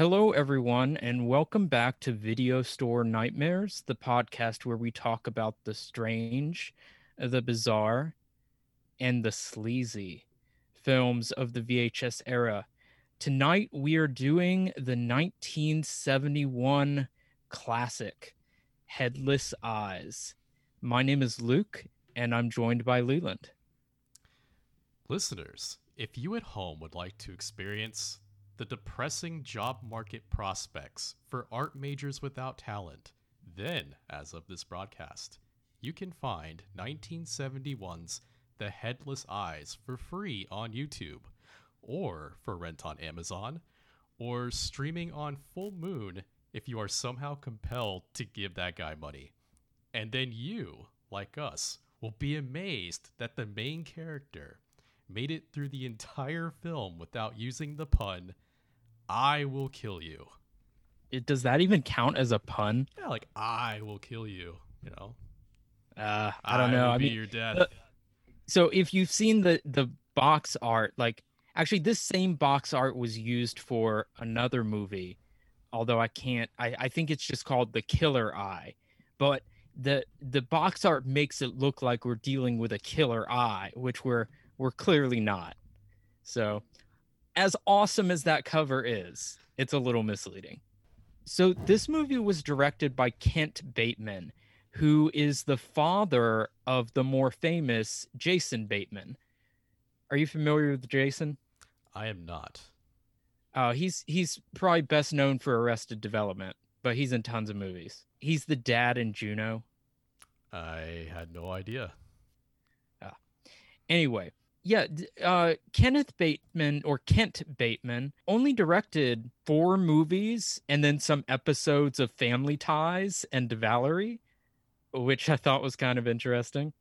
Hello, everyone, and welcome back to Video Store Nightmares, the podcast where we talk about the strange, the bizarre, and the sleazy films of the VHS era. Tonight, we are doing the 1971 classic, Headless Eyes. My name is Luke, and I'm joined by Leland. Listeners, if you at home would like to experience the depressing job market prospects for art majors without talent, then, as of this broadcast, you can find 1971's The Headless Eyes for free on YouTube, or for rent on Amazon, or streaming on Full Moon if you are somehow compelled to give that guy money. And then you, like us, will be amazed that the main character made it through the entire film without using the pun I will kill you. It, does that even count as a pun? Yeah, like I will kill you. You know. Uh, I don't know. Will I be mean, your death. uh, so if you've seen the the box art, like actually this same box art was used for another movie, although I can't. I I think it's just called The Killer Eye, but the the box art makes it look like we're dealing with a killer eye, which we're we're clearly not. So as awesome as that cover is, it's a little misleading. So this movie was directed by Kent Bateman, who is the father of the more famous Jason Bateman. Are you familiar with Jason? I am not. Uh, he's he's probably best known for Arrested Development, but he's in tons of movies. He's the dad in Juno. I had no idea. Anyway, yeah, uh, Kenneth Bateman or Kent Bateman only directed four movies and then some episodes of Family Ties and Valerie, which I thought was kind of interesting.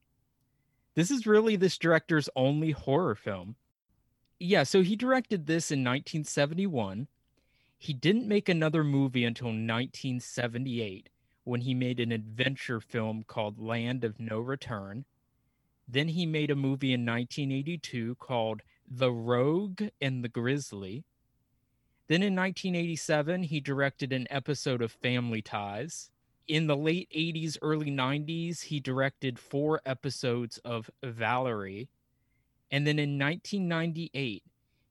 This is really this director's only horror film. Yeah, so he directed this in 1971. He didn't make another movie until 1978 when he made an adventure film called Land of No Return. Then he made a movie in 1982 called The Rogue and the Grizzly. Then in 1987, he directed an episode of Family Ties. In the late 80s, early 90s, he directed four episodes of Valerie. And then in 1998,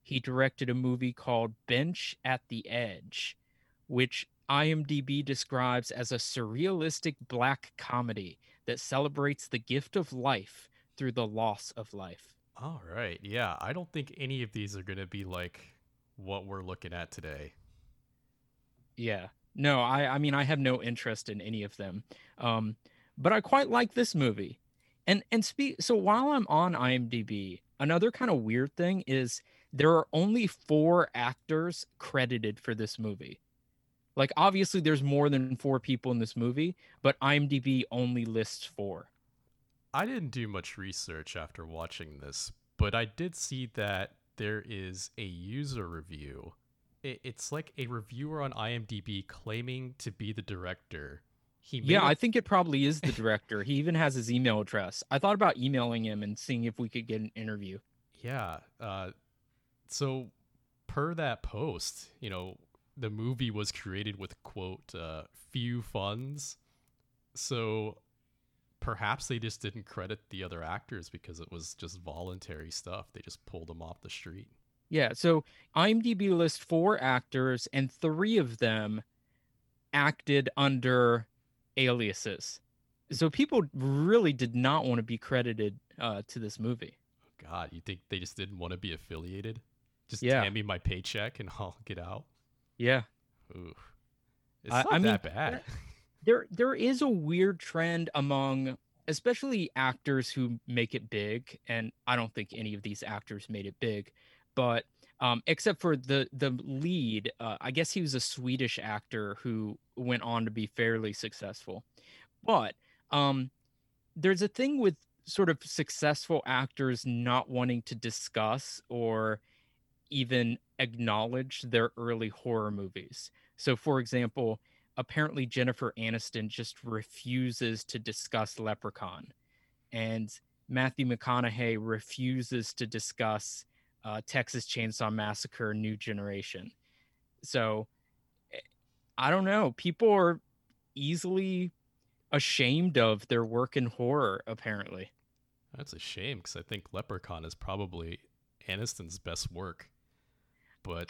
he directed a movie called Bench at the Edge, which IMDb describes as a surrealistic black comedy that celebrates the gift of life through the loss of life. All right. Yeah, I don't think any of these are going to be like what we're looking at today. Yeah. No, I I mean I have no interest in any of them. Um but I quite like this movie. And and speak so while I'm on IMDb, another kind of weird thing is there are only 4 actors credited for this movie. Like obviously there's more than 4 people in this movie, but IMDb only lists 4. I didn't do much research after watching this, but I did see that there is a user review. It's like a reviewer on IMDb claiming to be the director. He made Yeah, I think it probably is the director. he even has his email address. I thought about emailing him and seeing if we could get an interview. Yeah. Uh, so, per that post, you know, the movie was created with quote uh, few funds. So, perhaps they just didn't credit the other actors because it was just voluntary stuff. They just pulled them off the street. Yeah, so IMDb lists four actors, and three of them acted under aliases. So people really did not want to be credited uh, to this movie. God, you think they just didn't want to be affiliated? Just Yeah. hand me my paycheck and I'll get out. Yeah, Ooh, it's I- not I mean, that bad. there there is a weird trend among especially actors who make it big and i don't think any of these actors made it big but um, except for the the lead uh, i guess he was a swedish actor who went on to be fairly successful. But um, there's a thing with sort of successful actors not wanting to discuss or even acknowledge their early horror movies. So for example apparently Jennifer Aniston just refuses to discuss Leprechaun, and Matthew McConaughey refuses to discuss uh, Texas Chainsaw Massacre: New Generation. So I don't know. People are easily ashamed of their work in horror, apparently. That's a shame because I think Leprechaun is probably Aniston's best work. But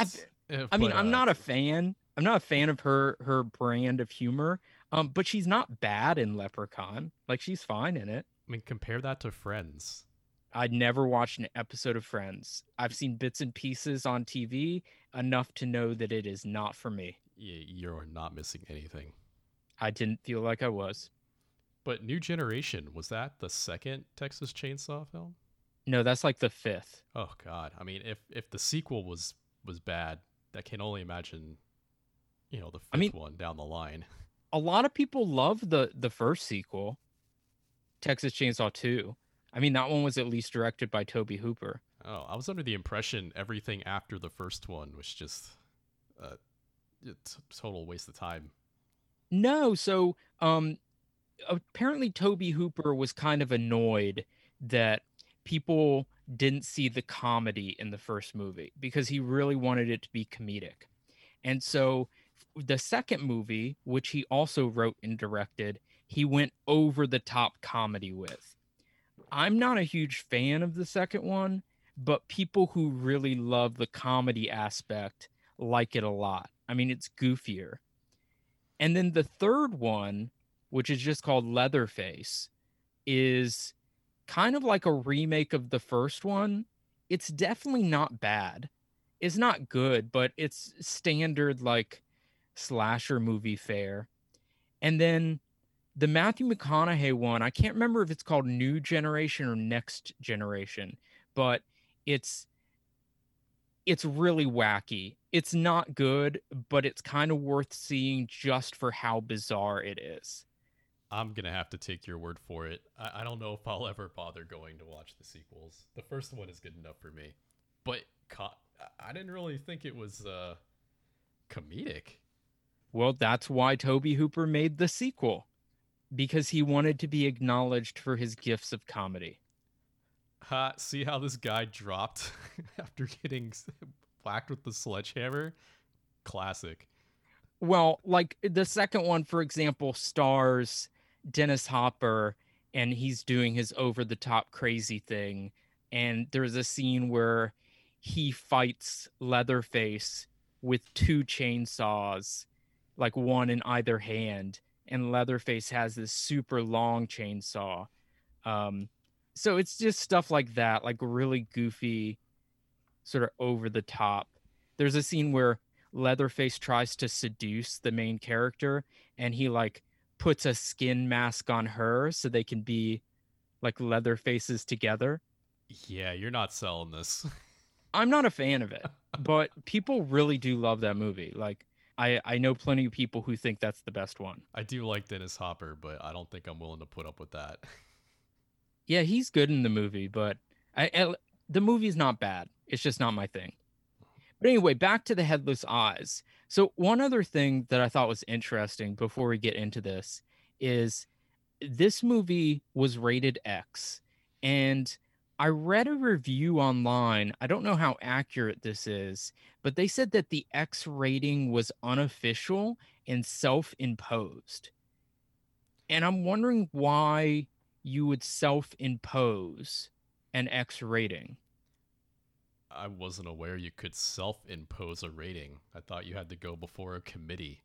I, I mean, I'm uh, not a fan. I'm not a fan of her her brand of humor. Um, but she's not bad in Leprechaun. Like she's fine in it. I mean, compare that to Friends. I'd never watched an episode of Friends. I've seen bits and pieces on TV enough to know that it is not for me. You're not missing anything. I didn't feel like I was. But New Generation, was that the second Texas Chainsaw film? No, that's like the fifth. Oh god. I mean, if if the sequel was was bad, I can only imagine you know, the fifth I mean, one down the line. A lot of people love the the first sequel, Texas Chainsaw 2. I mean, that one was at least directed by Tobe Hooper. Oh, I was under the impression everything after the first one was just a, a total waste of time. No, so um apparently Tobe Hooper was kind of annoyed that people didn't see the comedy in the first movie because he really wanted it to be comedic. And so the second movie, which he also wrote and directed, he went over the top comedy with. I'm not a huge fan of the second one, but people who really love the comedy aspect like it a lot. I mean, it's goofier. And then the third one, which is just called Leatherface, is kind of like a remake of the first one. It's definitely not bad. It's not good, but it's standard like slasher movie fare. And then the Matthew McConaughey one, I can't remember if it's called New Generation or Next Generation, but it's it's really wacky. It's not good, but it's kind of worth seeing just for how bizarre it is. I'm gonna have to take your word for it. I, I don't know if I'll ever bother going to watch the sequels. The first one is good enough for me, but co- I didn't really think it was uh, comedic. Well, that's why Tobe Hooper made the sequel because he wanted to be acknowledged for his gifts of comedy. Ha, see how this guy dropped after getting whacked with the sledgehammer? Classic. Well, like the second one, for example, stars Dennis Hopper and he's doing his over the top crazy thing. And there's a scene where he fights Leatherface with two chainsaws, like one in either hand and Leatherface has this super long chainsaw. Um, so it's just stuff like that, like really goofy, sort of over the top. There's a scene where Leatherface tries to seduce the main character, and he like puts a skin mask on her so they can be like Leatherfaces together. Yeah, you're not selling this. I'm not a fan of it, but people really do love that movie. Like I I know plenty of people who think that's the best one. I do like Dennis Hopper, but I don't think I'm willing to put up with that. yeah, he's good in the movie, but I, I the movie's not bad. It's just not my thing. But anyway, back to the headless eyes. So one other thing that I thought was interesting before we get into this is this movie was rated X and I read a review online. I don't know how accurate this is, but they said that the X rating was unofficial and self imposed. And I'm wondering why you would self impose an X rating. I wasn't aware you could self impose a rating. I thought you had to go before a committee.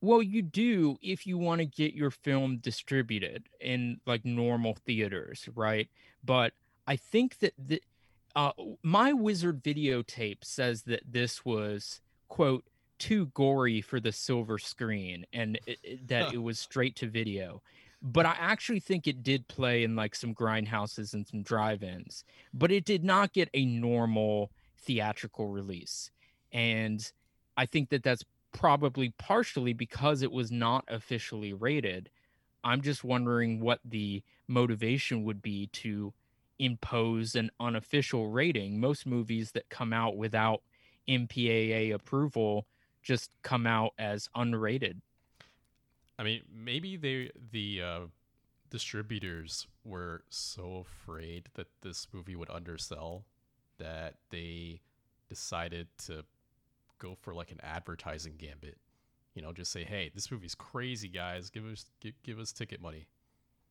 Well, you do if you want to get your film distributed in like normal theaters, right? But I think that the uh, my wizard videotape says that this was quote too gory for the silver screen and it, it, that it was straight to video. But i actually think it did play in like some grindhouses and some drive-ins but it did not get a normal theatrical release. And i think that that's probably partially because it was not officially rated. I'm just wondering what the motivation would be to impose an unofficial rating. Most movies that come out without MPAA approval just come out as unrated. I mean, maybe they the uh, distributors were so afraid that this movie would undersell that they decided to go for like an advertising gambit. you know, just say, "Hey, this movie's crazy, guys. Give us give, give us ticket money."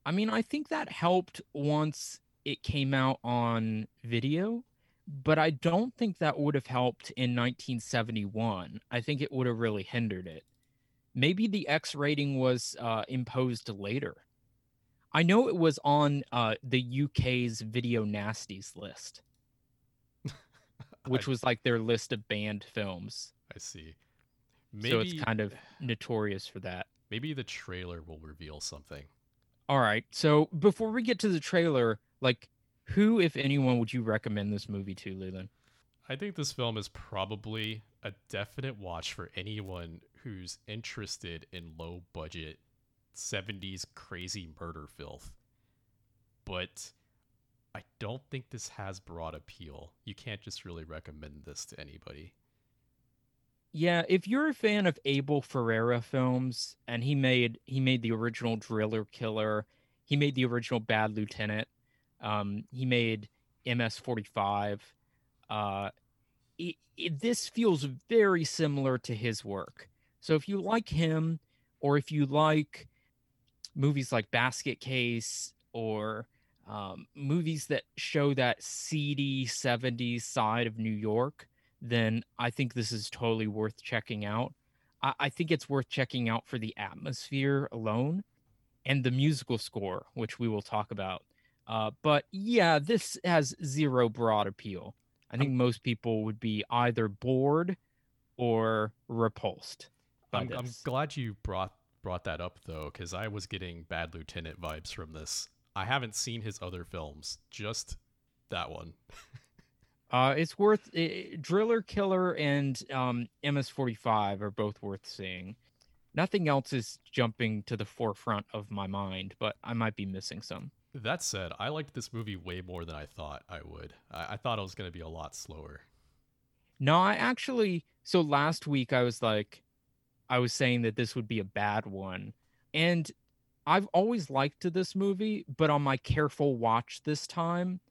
I mean, I think that helped once it came out on video, but I don't think that would have helped in 1971. I think it would have really hindered it. Maybe the X rating was uh, imposed later. I know it was on uh, the UK's Video Nasties list, which I, was like their list of banned films. I see. Maybe so it's kind of notorious for that. maybe the trailer will reveal something. All right. So before we get to the trailer, like who, if anyone, would you recommend this movie to, Leland? I think this film is probably a definite watch for anyone who's interested in low budget 70s crazy murder filth. But I don't think this has broad appeal. You can't just really recommend this to anybody. Yeah, if you're a fan of Abel Ferrara films, and he made he made the original Driller Killer, he made the original Bad Lieutenant, um, he made MS45. Uh, it, it, this feels very similar to his work. So if you like him, or if you like movies like Basket Case, or um, movies that show that seedy 70s side of New York, then I think this is totally worth checking out. I, I think it's worth checking out for the atmosphere alone and the musical score, which we will talk about. Uh, but yeah, this has zero broad appeal. I think most people would be either bored or repulsed. By I'm. I'm glad you brought brought that up though, because I was getting Bad Lieutenant vibes from this. I haven't seen his other films, just that one. Uh, it's worth it, Driller Killer and um, MS45 are both worth seeing. Nothing else is jumping to the forefront of my mind, but I might be missing some. That said, I liked this movie way more than I thought I would. I, I thought it was going to be a lot slower. No, I actually. So last week I was like, I was saying that this would be a bad one, and I've always liked this movie, but on my careful watch this time,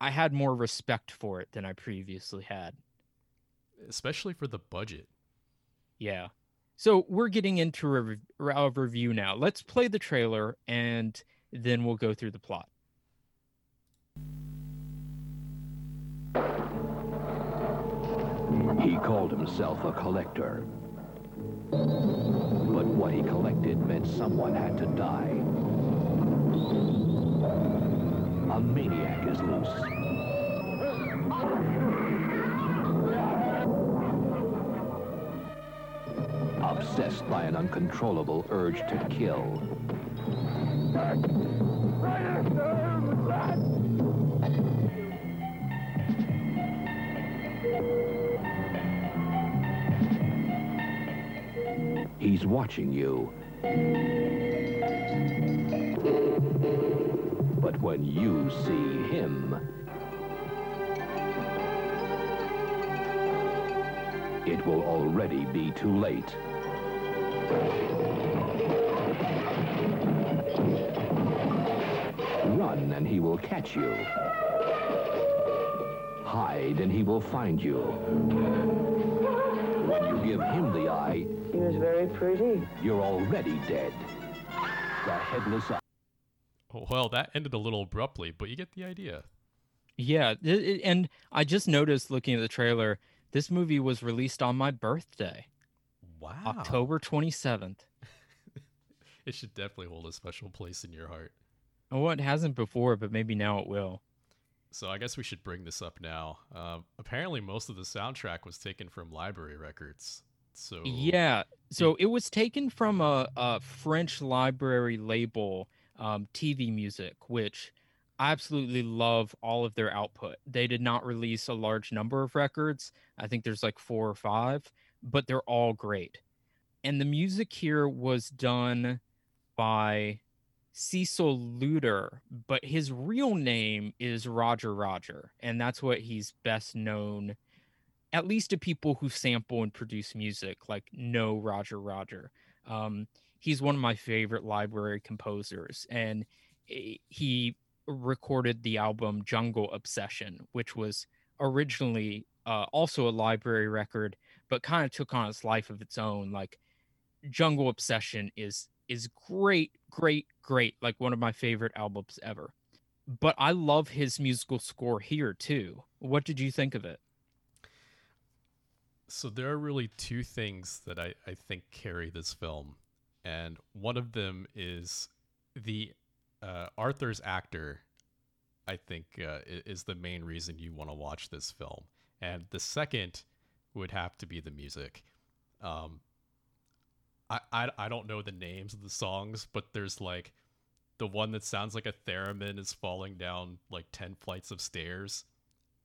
I had more respect for it than I previously had. Especially for the budget. Yeah. So we're getting into a, rev- a review now. Let's play the trailer and then we'll go through the plot. He called himself a collector. But what he collected meant someone had to die. A maniac is loose. Obsessed by an uncontrollable urge to kill. He's watching you. But when you see him, it will already be too late. Run and he will catch you. Hide and he will find you. When you give him the eye, He was very pretty. you're already dead. The headless eye. Oh, Well, that ended a little abruptly, but you get the idea. Yeah, it- it- and I just noticed looking at the trailer, this movie was released on my birthday, Wow. October 27th. It should definitely hold a special place in your heart. Oh, it hasn't before, but maybe now it will. So I guess we should bring this up now. Uh, apparently, most of the soundtrack was taken from library records. So Yeah. So it was taken from a, a French library label, um, TV Music, which I absolutely love all of their output. They did not release a large number of records. I think there's like four or five, but they're all great. And the music here was done by Cecil Leuter, but his real name is Roger Roger, and that's what he's best known at least to people who sample and produce music, like know Roger Roger. Um, he's one of my favorite library composers, and he recorded the album Jungle Obsession, which was originally uh, also a library record, but kind of took on its life of its own. Like Jungle Obsession is is great, great, great, like one of my favorite albums ever. But I love his musical score here too. What did you think of it? So there are really two things that I, I think carry this film. And one of them is the uh, Arthur's actor, I think, uh, is the main reason you want to watch this film. And the second would have to be the music. Um, I, I, I don't know the names of the songs, but there's like the one that sounds like a theremin is falling down like 10 flights of stairs.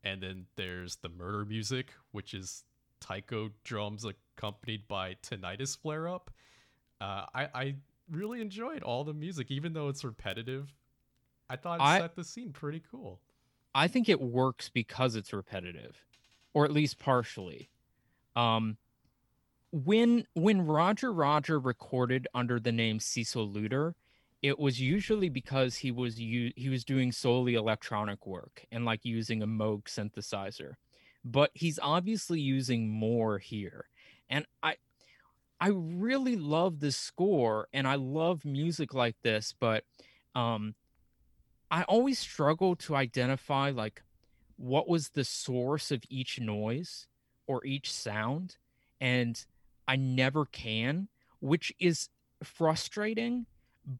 And then there's the murder music, which is taiko drums accompanied by tinnitus flare up. Uh, I, I really enjoyed all the music, even though it's repetitive. I thought it I- set the scene pretty cool. I think it works because it's repetitive, or at least partially. Um, when when Roger Roger recorded under the name Cecil Leuter, it was usually because he was u- he was doing solely electronic work and like using a Moog synthesizer. But he's obviously using more here. And I I really love this score and I love music like this, but um I always struggle to identify like what was the source of each noise or each sound and I never can, which is frustrating,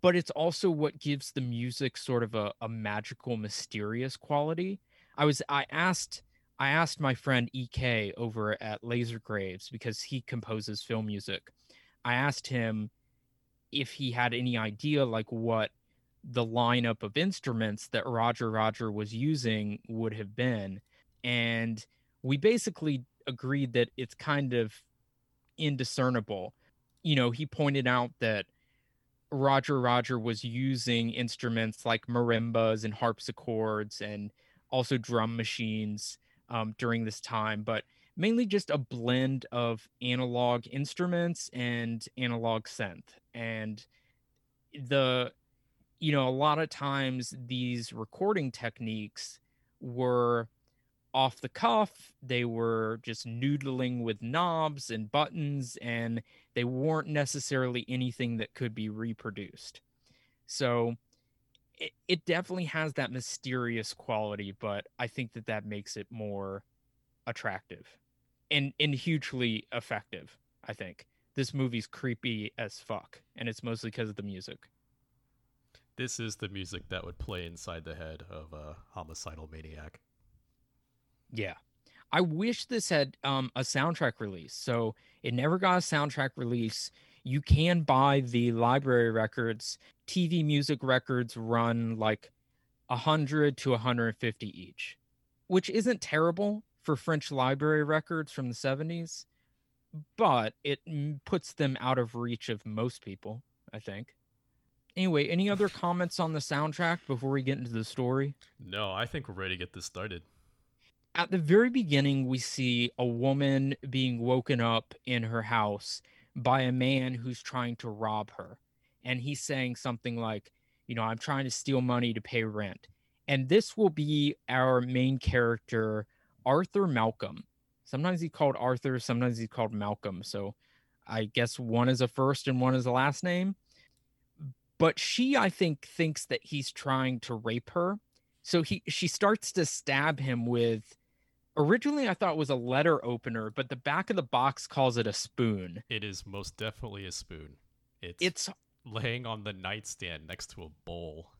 but it's also what gives the music sort of a, a magical, mysterious quality. I was I asked I asked my friend EK over at Laser Graves because he composes film music. I asked him if he had any idea like what the lineup of instruments that Roger Roger was using would have been. And we basically agreed that it's kind of indiscernible. You know, he pointed out that Roger Roger was using instruments like marimbas and harpsichords and also drum machines um, during this time, but mainly just a blend of analog instruments and analog synth. And the, you know, a lot of times these recording techniques were off the cuff. They were just noodling with knobs and buttons, and they weren't necessarily anything that could be reproduced. So it, it definitely has that mysterious quality, but I think that that makes it more attractive and, and hugely effective. I think this movie's creepy as fuck, and it's mostly because of the music. This is the music that would play inside the head of a homicidal maniac. Yeah. I wish this had um, a soundtrack release. So it never got a soundtrack release. You can buy the library records. TV music records run like 100 to 150 each, which isn't terrible for French library records from the 70s, but it puts them out of reach of most people, I think. Anyway, any other comments on the soundtrack before we get into the story? No, I think we're ready to get this started. At the very beginning, we see a woman being woken up in her house by a man who's trying to rob her. And he's saying something like, you know, I'm trying to steal money to pay rent. And this will be our main character, Arthur Malcolm. Sometimes he's called Arthur, sometimes he's called Malcolm. So I guess one is a first and one is a last name. But she, I think, thinks that he's trying to rape her. So he she starts to stab him with originally I thought it was a letter opener, but the back of the box calls it a spoon. It is most definitely a spoon. It's, It's laying on the nightstand next to a bowl.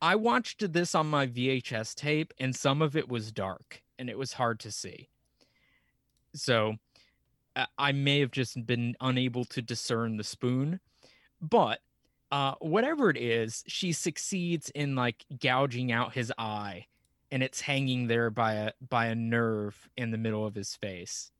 I watched this on my VHS tape and some of it was dark and it was hard to see. So uh, I may have just been unable to discern the spoon, but uh, whatever it is, she succeeds in like gouging out his eye, and it's hanging there by a by a nerve in the middle of his face.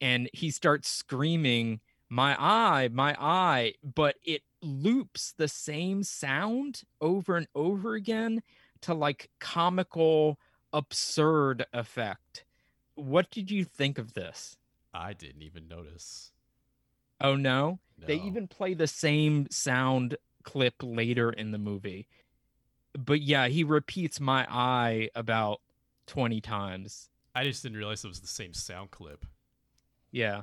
And he starts screaming, "My eye, my eye!" But it loops the same sound over and over again to like comical, absurd effect. What did you think of this? I didn't even notice. Oh no. They even play the same sound clip later in the movie. But yeah, he repeats my eye about 20 times. I just didn't realize it was the same sound clip. Yeah.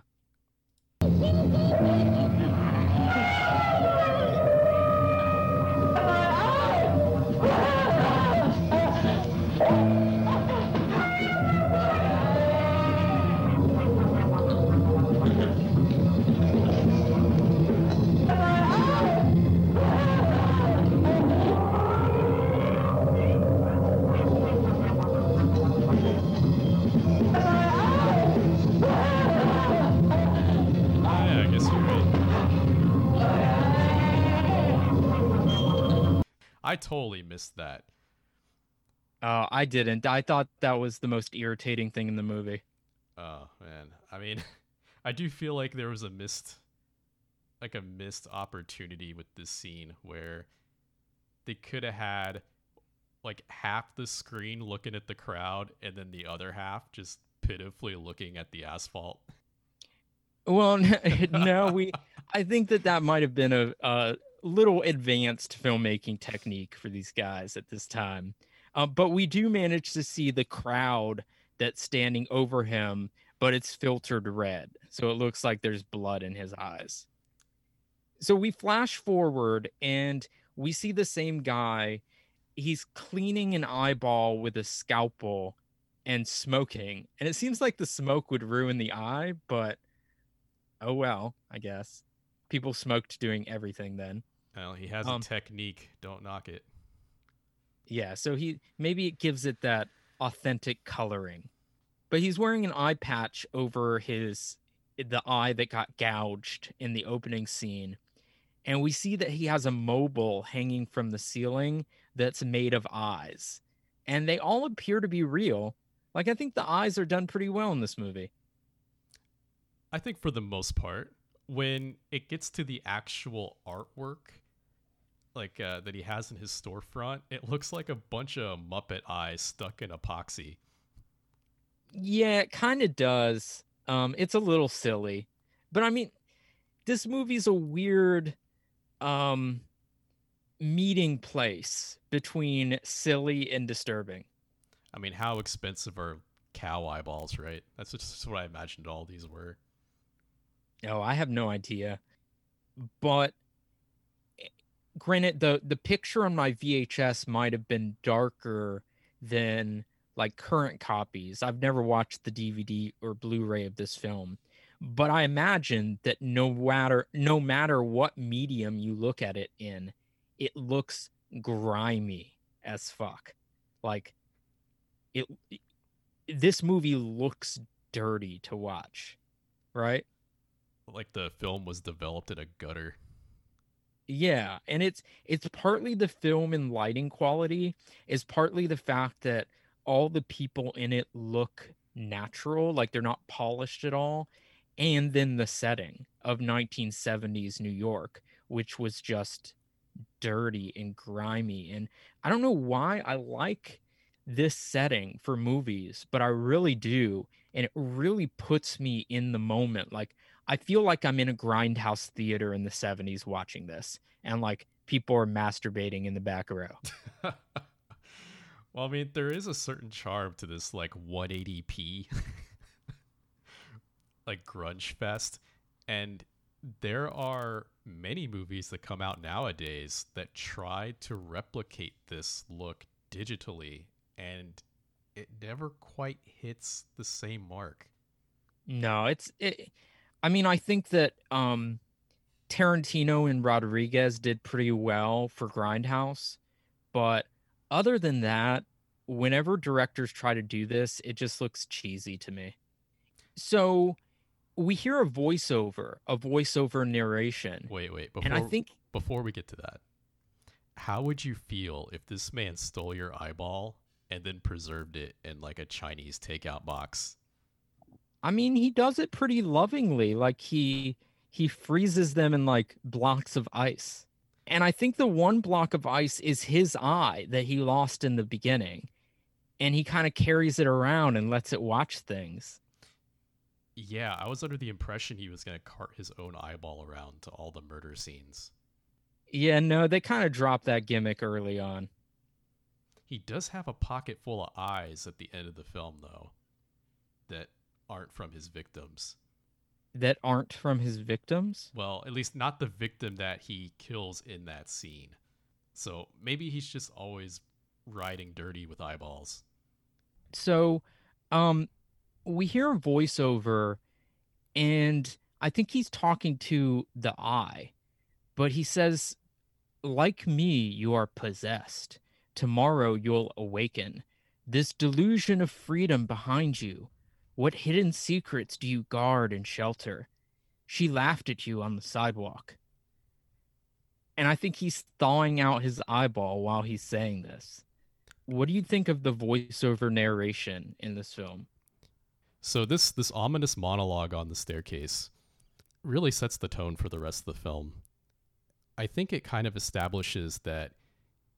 I totally missed that. Uh, I didn't. I thought that was the most irritating thing in the movie. Oh man, I mean, I do feel like there was a missed, like a missed opportunity with this scene where they could have had like half the screen looking at the crowd and then the other half just pitifully looking at the asphalt. Well, no, we. I think that that might have been a, a little advanced filmmaking technique for these guys at this time. Uh, but we do manage to see the crowd that's standing over him, but it's filtered red, so it looks like there's blood in his eyes. So we flash forward and we see the same guy. He's cleaning an eyeball with a scalpel and smoking, and it seems like the smoke would ruin the eye, but oh well, I guess. People smoked doing everything then. Well, he has Um, a technique. Don't knock it. Yeah, so he maybe it gives it that authentic coloring. But he's wearing an eye patch over his the eye that got gouged in the opening scene. And we see that he has a mobile hanging from the ceiling that's made of eyes. And they all appear to be real. Like I think the eyes are done pretty well in this movie. I think for the most part, when it gets to the actual artwork, like uh, that he has in his storefront, it looks like a bunch of Muppet eyes stuck in epoxy. Yeah, it kind of does. Um, it's a little silly, but I mean, this movie's a weird um meeting place between silly and disturbing. I mean, how expensive are cow eyeballs, right? That's just what I imagined all these were. Oh, I have no idea. But granted, the the picture on my VHS might have been darker than like current copies. I've never watched the DVD or Blu-ray of this film, but I imagine that no matter no matter what medium you look at it in, it looks grimy as fuck. Like it this movie looks dirty to watch, right? Like the film was developed in a gutter. Yeah, and it's it's partly the film and lighting quality, is partly the fact that all the people in it look natural, like they're not polished at all, and then the setting of 1970s New York, which was just dirty and grimy. And I don't know why I like this setting for movies, but I really do, and it really puts me in the moment. Like I feel like I'm in a grindhouse theater in the 70s watching this, and like people are masturbating in the back row. well, I mean, there is a certain charm to this like 180p like grunge fest and there are many movies that come out nowadays that try to replicate this look digitally and it never quite hits the same mark. No, it's it, I mean, I think that um Tarantino and Rodriguez did pretty well for Grindhouse, but other than that, whenever directors try to do this, it just looks cheesy to me. So we hear a voiceover, a voiceover narration. Wait, wait, before and I think before we get to that, how would you feel if this man stole your eyeball and then preserved it in like a Chinese takeout box? I mean, he does it pretty lovingly. Like he he freezes them in like blocks of ice. And I think the one block of ice is his eye that he lost in the beginning. And he kind of carries it around and lets it watch things. Yeah, I was under the impression he was going to cart his own eyeball around to all the murder scenes. Yeah, no, they kind of dropped that gimmick early on. He does have a pocket full of eyes at the end of the film, though, that aren't from his victims. that aren't from his victims. Well, at least not the victim that he kills in that scene. So maybe he's just always riding dirty with eyeballs. So, um, we hear a voiceover, and I think he's talking to the eye, but he says, Like me, you are possessed. Tomorrow you'll awaken. This delusion of freedom behind you. What hidden secrets do you guard and shelter? She laughed at you on the sidewalk. And I think he's thawing out his eyeball while he's saying this. What do you think of the voiceover narration in this film? So this this ominous monologue on the staircase really sets the tone for the rest of the film. I think it kind of establishes that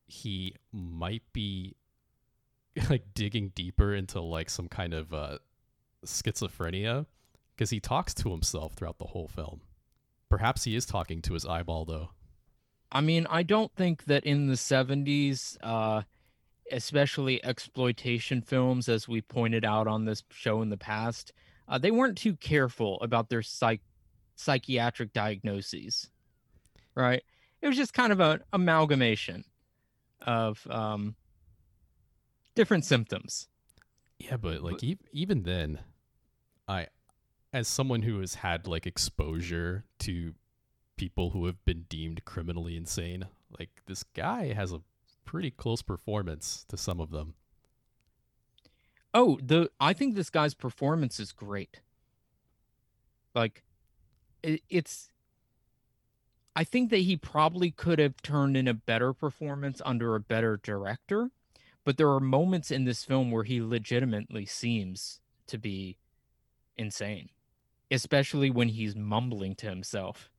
he might be like digging deeper into like some kind of uh, schizophrenia because he talks to himself throughout the whole film. Perhaps he is talking to his eyeball though. I mean, I don't think that in the 70s, uh, especially exploitation films, as we pointed out on this show in the past, uh, they weren't too careful about their psych psychiatric diagnoses, right? It was just kind of an amalgamation of um, different symptoms. Yeah, but like e- even then, I, as someone who has had like exposure to people who have been deemed criminally insane, like this guy has a pretty close performance to some of them. Oh, the I think this guy's performance is great. Like, it, it's. I think that he probably could have turned in a better performance under a better director, but there are moments in this film where he legitimately seems to be insane, especially when he's mumbling to himself.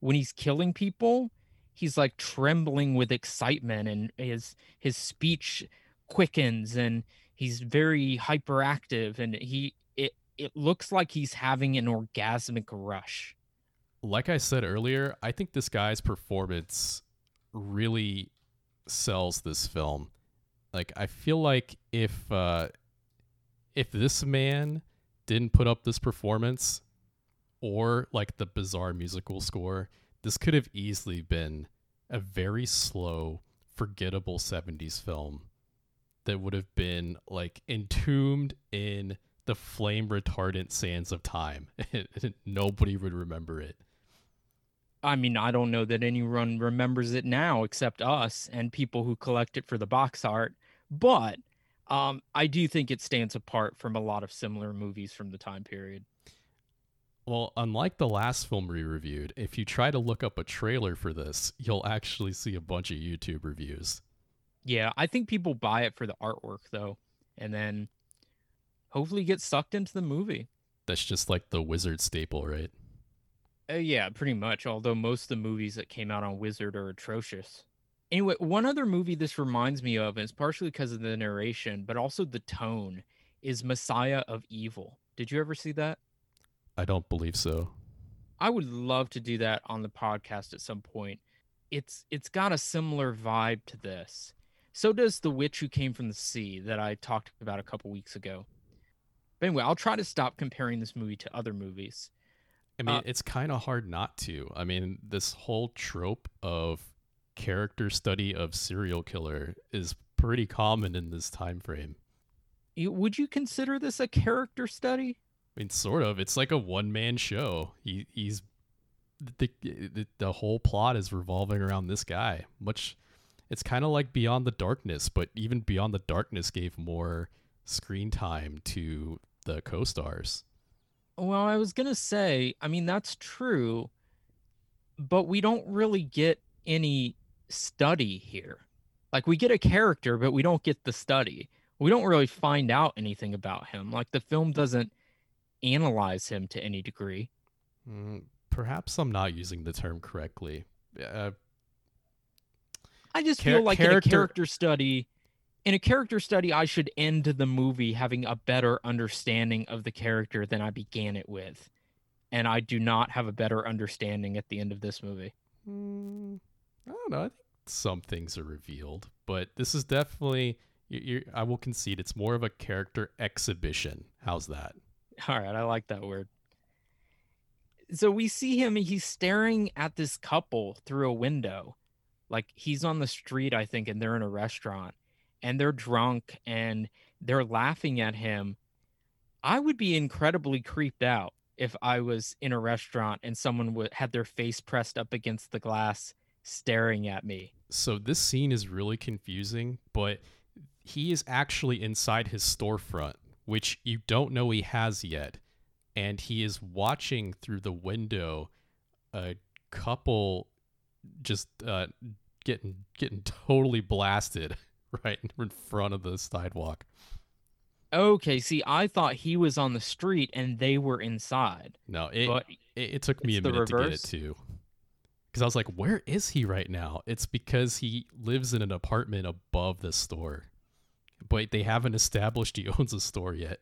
When he's killing people, he's like trembling with excitement and his his speech quickens and he's very hyperactive and he it it looks like he's having an orgasmic rush. Like I said earlier, I think this guy's performance really sells this film. Like I feel like if uh if this man didn't put up this performance or like the bizarre musical score, this could have easily been a very slow, forgettable 70s film that would have been like entombed in the flame retardant sands of time. Nobody would remember it. I mean, I don't know that anyone remembers it now except us and people who collect it for the box art, but um, I do think it stands apart from a lot of similar movies from the time period. Well, unlike the last film we reviewed, if you try to look up a trailer for this, you'll actually see a bunch of YouTube reviews. Yeah, I think people buy it for the artwork though, and then hopefully get sucked into the movie. That's just like the Wizard staple, right? Uh, yeah, pretty much. Although most of the movies that came out on Wizard are atrocious. Anyway, one other movie this reminds me of, and it's partially because of the narration, but also the tone, is Messiah of Evil. Did you ever see that? I don't believe so. I would love to do that on the podcast at some point. It's it's got a similar vibe to this. So does The Witch Who Came from the Sea that I talked about a couple weeks ago. But anyway, I'll try to stop comparing this movie to other movies. I mean, uh, it's kind of hard not to. I mean, this whole trope of character study of serial killer is pretty common in this time frame. Would you consider this a character study? I mean, sort of. It's like a one man show. He he's the, the the whole plot is revolving around this guy. Much, it's kind of like Beyond the Darkness, but even Beyond the Darkness gave more screen time to the co-stars. Well, I was gonna say, I mean that's true, but we don't really get any study here. Like we get a character, but we don't get the study. We don't really find out anything about him. Like the film doesn't analyze him to any degree. Mm, perhaps I'm not using the term correctly. Uh, I just char- feel like character- in a character study, in a character study, I should end the movie having a better understanding of the character than I began it with, and I do not have a better understanding at the end of this movie. Mm, I don't know. I think some things are revealed, but this is definitely. you I will concede it's more of a character exhibition. How's that? All right, I like that word. so we see him he's staring at this couple through a window like he's on the street i think and they're in a restaurant and they're drunk and they're laughing at him i would be incredibly creeped out if i was in a restaurant and someone would had their face pressed up against the glass staring at me So this scene is really confusing, but he is actually inside his storefront, which you don't know he has yet. And he is watching through the window a couple just uh, getting getting totally blasted right in front of the sidewalk. okay see i thought he was on the street and they were inside No, it but it, it took me a minute to get it reverse? too. Because I was like, where is he right now? It's because he lives in an apartment above the store. But they haven't established he owns a store yet.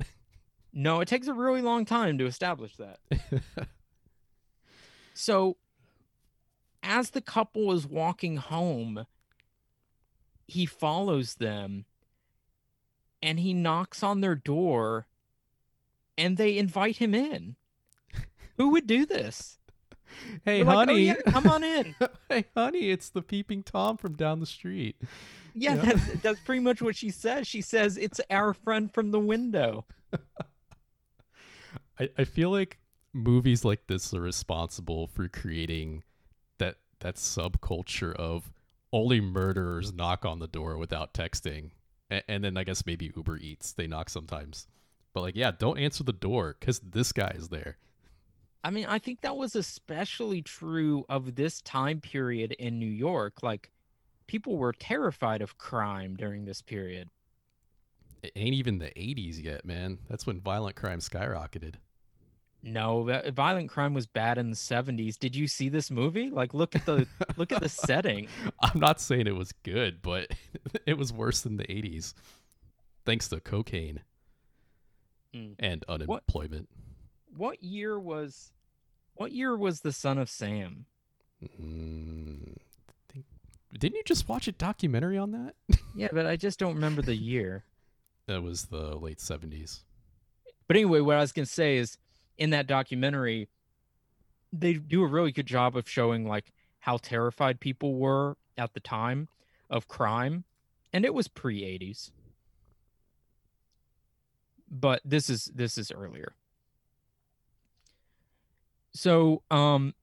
no it takes a really long time to establish that So, as the couple is walking home, he follows them and he knocks on their door and they invite him in. Who would do this? Hey, They're like, "Oh, honey. yeah, come on in. hey, honey, it's the peeping Tom from down the street. Yeah, Yeah. That's, that's pretty much what she says. She says, It's our friend from the window. I, I feel like movies like this are responsible for creating that that subculture of only murderers knock on the door without texting. And, and then I guess maybe Uber Eats, they knock sometimes. But like, yeah, don't answer the door because this guy is there. I mean, I think that was especially true of this time period in New York. Like, people were terrified of crime during this period. It ain't even the 80s yet, man. That's when violent crime skyrocketed. No, that- violent crime was bad in the 70s. Did you see this movie? Like look at the look at the setting. I'm not saying it was good, but it was worse than the 80s. Thanks to cocaine Mm. and unemployment. What year was what year was The Son of Sam? Mm, think, didn't you just watch a documentary on that? Yeah, but I just don't remember the year. That was the late 70s. But anyway, what I was going to say is in that documentary they do a really good job of showing like how terrified people were at the time of crime and it was pre-80s. But this is this is earlier. So, um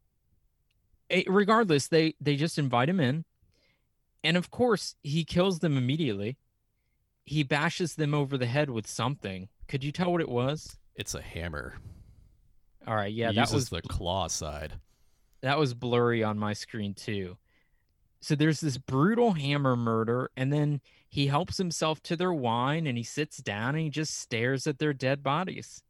eh, regardless, they they just invite him in and of course, he kills them immediately. He bashes them over the head with something. Could you tell what it was? It's a hammer. All right, yeah, he that was the claw side. that was blurry on my screen too. So there's this brutal hammer murder, and then he helps himself to their wine and he sits down and he just stares at their dead bodies.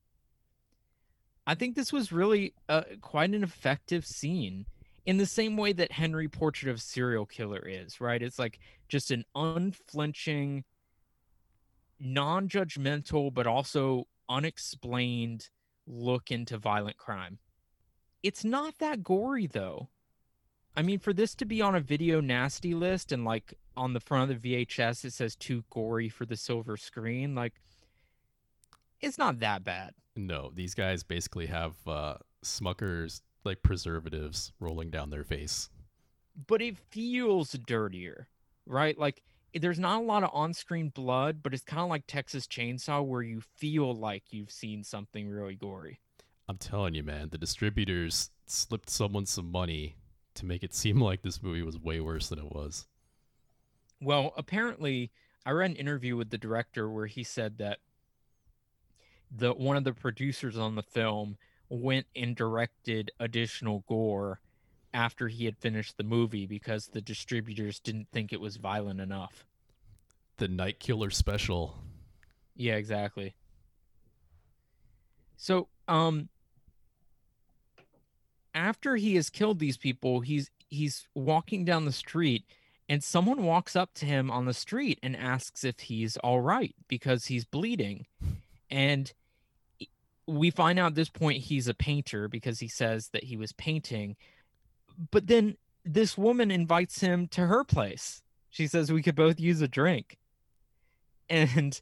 I think this was really uh, quite an effective scene in the same way that Henry Portrait of Serial Killer is, right? It's like just an unflinching, non judgmental, but also unexplained look into violent crime. It's not that gory though. I mean, for this to be on a video nasty list and like on the front of the VHS it says too gory for the silver screen, like it's not that bad. No, these guys basically have uh, Smuckers like preservatives rolling down their face. But it feels dirtier, right? Like there's not a lot of on-screen blood, but it's kind of like Texas Chainsaw where you feel like you've seen something really gory. I'm telling you, man, the distributors slipped someone some money to make it seem like this movie was way worse than it was. Well, apparently, I read an interview with the director where he said that the one of the producers on the film went and directed additional gore after he had finished the movie because the distributors didn't think it was violent enough. The Night Killer special. Yeah, exactly. So, um after he has killed these people, he's he's walking down the street and someone walks up to him on the street and asks if he's all right because he's bleeding. And we find out at this point he's a painter because he says that he was painting. But then this woman invites him to her place. She says we could both use a drink. And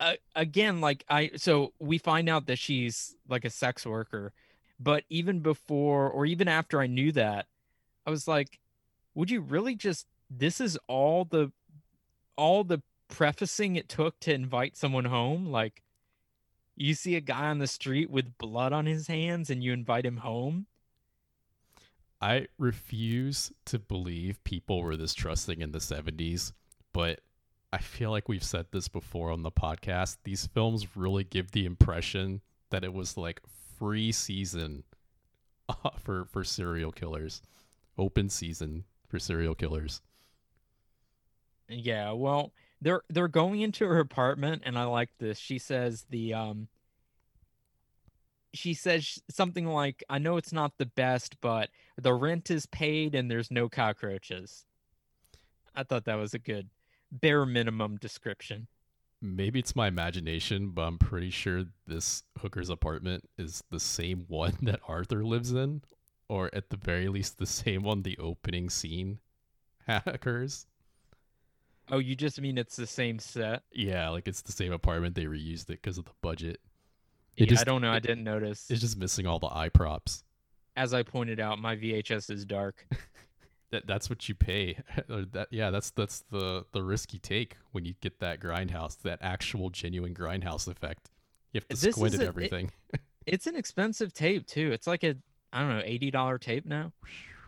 uh, again like i so we find out that she's like a sex worker But even before or even after I knew that, I was like, would you really just this is all the all the prefacing it took to invite someone home? Like you see a guy on the street with blood on his hands and you invite him home? I refuse to believe people were this trusting in the 70s, but I feel like we've said this before on the podcast. These films really give the impression that it was like free season for for serial killers, open season for serial killers. Yeah, well, they're they're going into her apartment and I like this. She says the um she says something like, "I know it's not the best, but the rent is paid and there's no cockroaches." I thought that was a good bare minimum description. Maybe it's my imagination, but I'm pretty sure this hooker's apartment is the same one that Arthur lives in, or at the very least, the same one the opening scene occurs. Oh, you just mean it's the same set? Yeah, like it's the same apartment. They reused it because of the budget. It yeah, just, I don't know. I didn't notice. It's just missing all the eye props. As I pointed out, my VHS is dark. that that's what you pay. that yeah, that's that's the the risk you take when you get that grindhouse, that actual genuine grindhouse effect. You have to this squint at a, everything. It, it's an expensive tape too. It's like a I don't know eighty dollar tape now.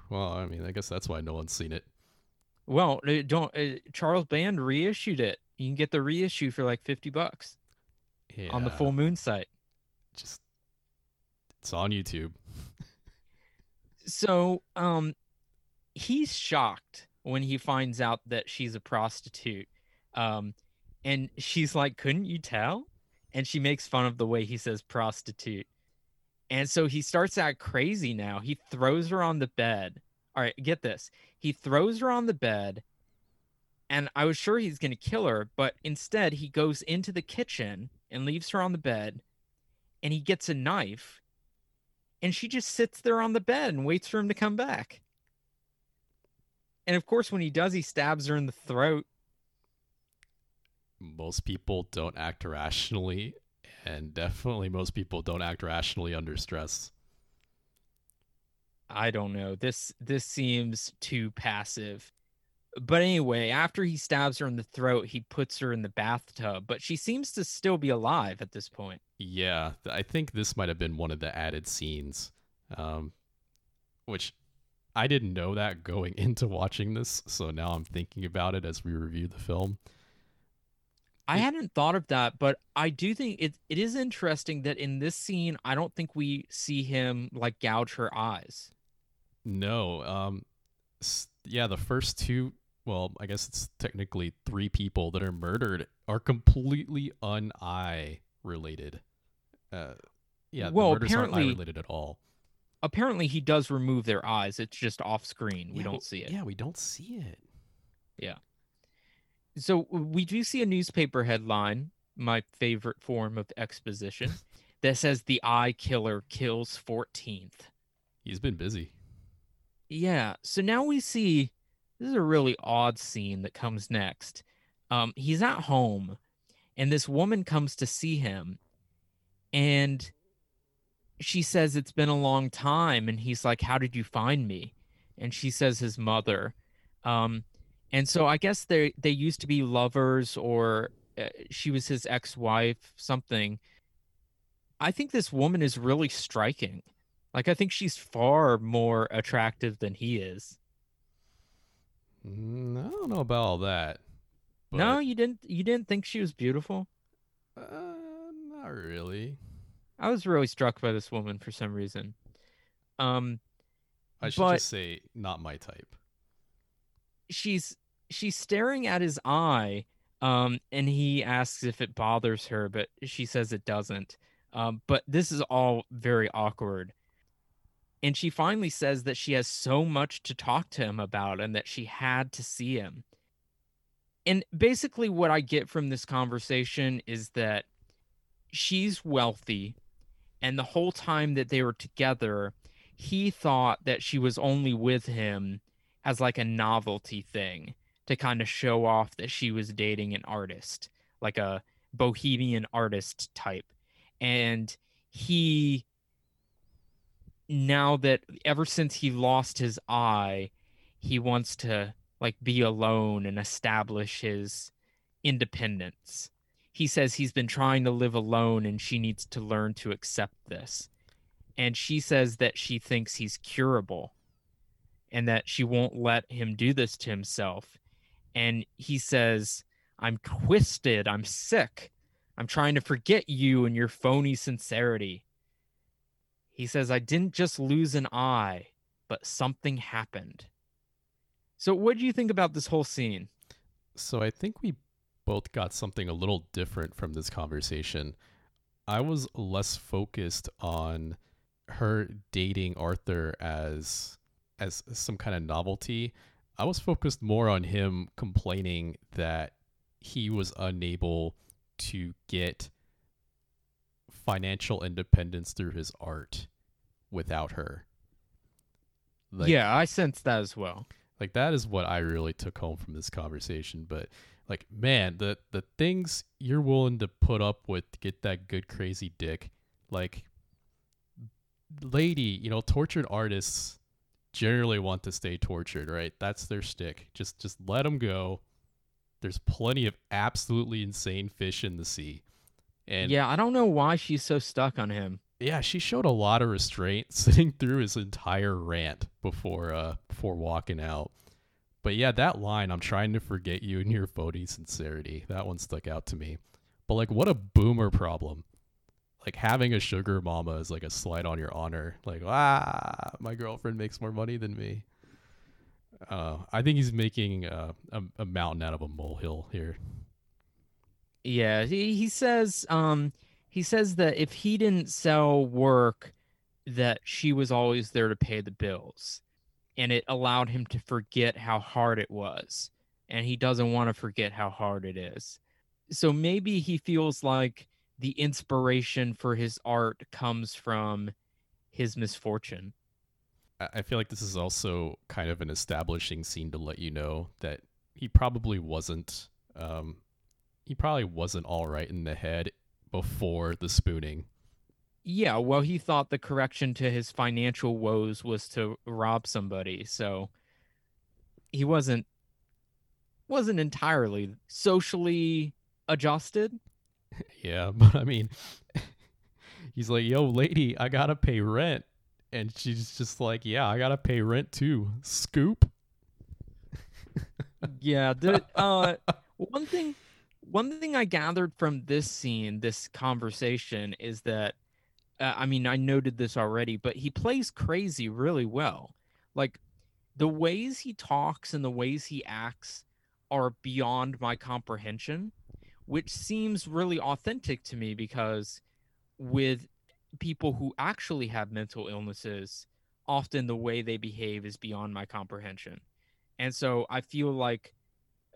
Well, I mean, I guess that's why no one's seen it. Well, uh, don't uh, Charles Band reissued it. You can get the reissue for like fifty bucks yeah. on the Full Moon site. Just it's on YouTube. so, um, he's shocked when he finds out that she's a prostitute. Um, and she's like, "Couldn't you tell?" And she makes fun of the way he says prostitute. And so he starts act crazy now. He throws her on the bed. All right, get this. He throws her on the bed, and I was sure he's going to kill her, but instead he goes into the kitchen and leaves her on the bed, and he gets a knife, and she just sits there on the bed and waits for him to come back. And of course, when he does, he stabs her in the throat. Most people don't act rationally, and definitely most people don't act rationally under stress. I don't know. This this seems too passive. But anyway, after he stabs her in the throat, he puts her in the bathtub, but she seems to still be alive at this point. Yeah, I think this might have been one of the added scenes. Um, which I didn't know that going into watching this, so now I'm thinking about it as we review the film. I hadn't thought of that, but I do think it it is interesting that in this scene, I don't think we see him like gouge her eyes. No, um, yeah, the first two, well, I guess it's technically three people that are murdered are completely un-eye related. Uh, yeah, well, the murders aren't eye related at all apparently he does remove their eyes. It's just off screen. We don't see it. Yeah, we don't see it. Yeah. So we do see a newspaper headline, my favorite form of exposition, that says the eye killer kills 14th. He's been busy. Yeah. So now we see this is a really odd scene that comes next. Um, he's at home, and this woman comes to see him, and she says it's been a long time and he's like how did you find me and she says his mother um and so i guess they they used to be lovers or uh, she was his ex-wife something i think this woman is really striking like i think she's far more attractive than he is mm, i don't know about all that but... no you didn't you didn't think she was beautiful uh, not really I was really struck by this woman for some reason. Um, I should just say not my type. She's she's staring at his eye, um, and he asks if it bothers her, but she says it doesn't. Um, but this is all very awkward. And she finally says that she has so much to talk to him about and that she had to see him. And basically, what I get from this conversation is that she's wealthy and the whole time that they were together, he thought that she was only with him as like a novelty thing to kind of show off that she was dating an artist, like a bohemian artist type. And he now that ever since he lost his eye, he wants to like be alone and establish his independence. He says he's been trying to live alone and she needs to learn to accept this. And she says that she thinks he's curable and that she won't let him do this to himself. And he says, I'm twisted. I'm sick. I'm trying to forget you and your phony sincerity. He says, I didn't just lose an eye, but something happened. So, what do you think about this whole scene? So, I think we both got something a little different from this conversation. I was less focused on her dating Arthur as as some kind of novelty. I was focused more on him complaining that he was unable to get financial independence through his art without her. Like, yeah, I sense that as well. Like that is what I really took home from this conversation. But like, man, the the things you're willing to put up with to get that good crazy dick, like, lady, you know, tortured artists generally want to stay tortured, right? That's their stick. Just just let them go. There's plenty of absolutely insane fish in the sea. And yeah, I don't know why she's so stuck on him. Yeah, she showed a lot of restraint sitting through his entire rant before uh before walking out. But yeah, that line, I'm trying to forget you and your phony sincerity. That one stuck out to me. But like what a boomer problem. Like having a sugar mama is like a slight on your honor. Like, ah, my girlfriend makes more money than me. Uh, I think he's making uh, a, a mountain out of a molehill here. Yeah, he, he says um he says that if he didn't sell work that she was always there to pay the bills and it allowed him to forget how hard it was and he doesn't want to forget how hard it is. So maybe he feels like the inspiration for his art comes from his misfortune. I feel like this is also kind of an establishing scene to let you know that he probably wasn't um, he probably wasn't all right in the head before the spooning. Yeah, well, he thought the correction to his financial woes was to rob somebody, so he wasn't wasn't entirely socially adjusted. Yeah, but I mean, he's like, "Yo, lady, I gotta pay rent," and she's just like, "Yeah, I gotta pay rent too." Scoop. yeah, uh, one thing one thing I gathered from this scene, this conversation, is that uh, I mean, I noted this already, but he plays crazy really well. Like the ways he talks and the ways he acts are beyond my comprehension, which seems really authentic to me because with people who actually have mental illnesses, often the way they behave is beyond my comprehension. And so I feel like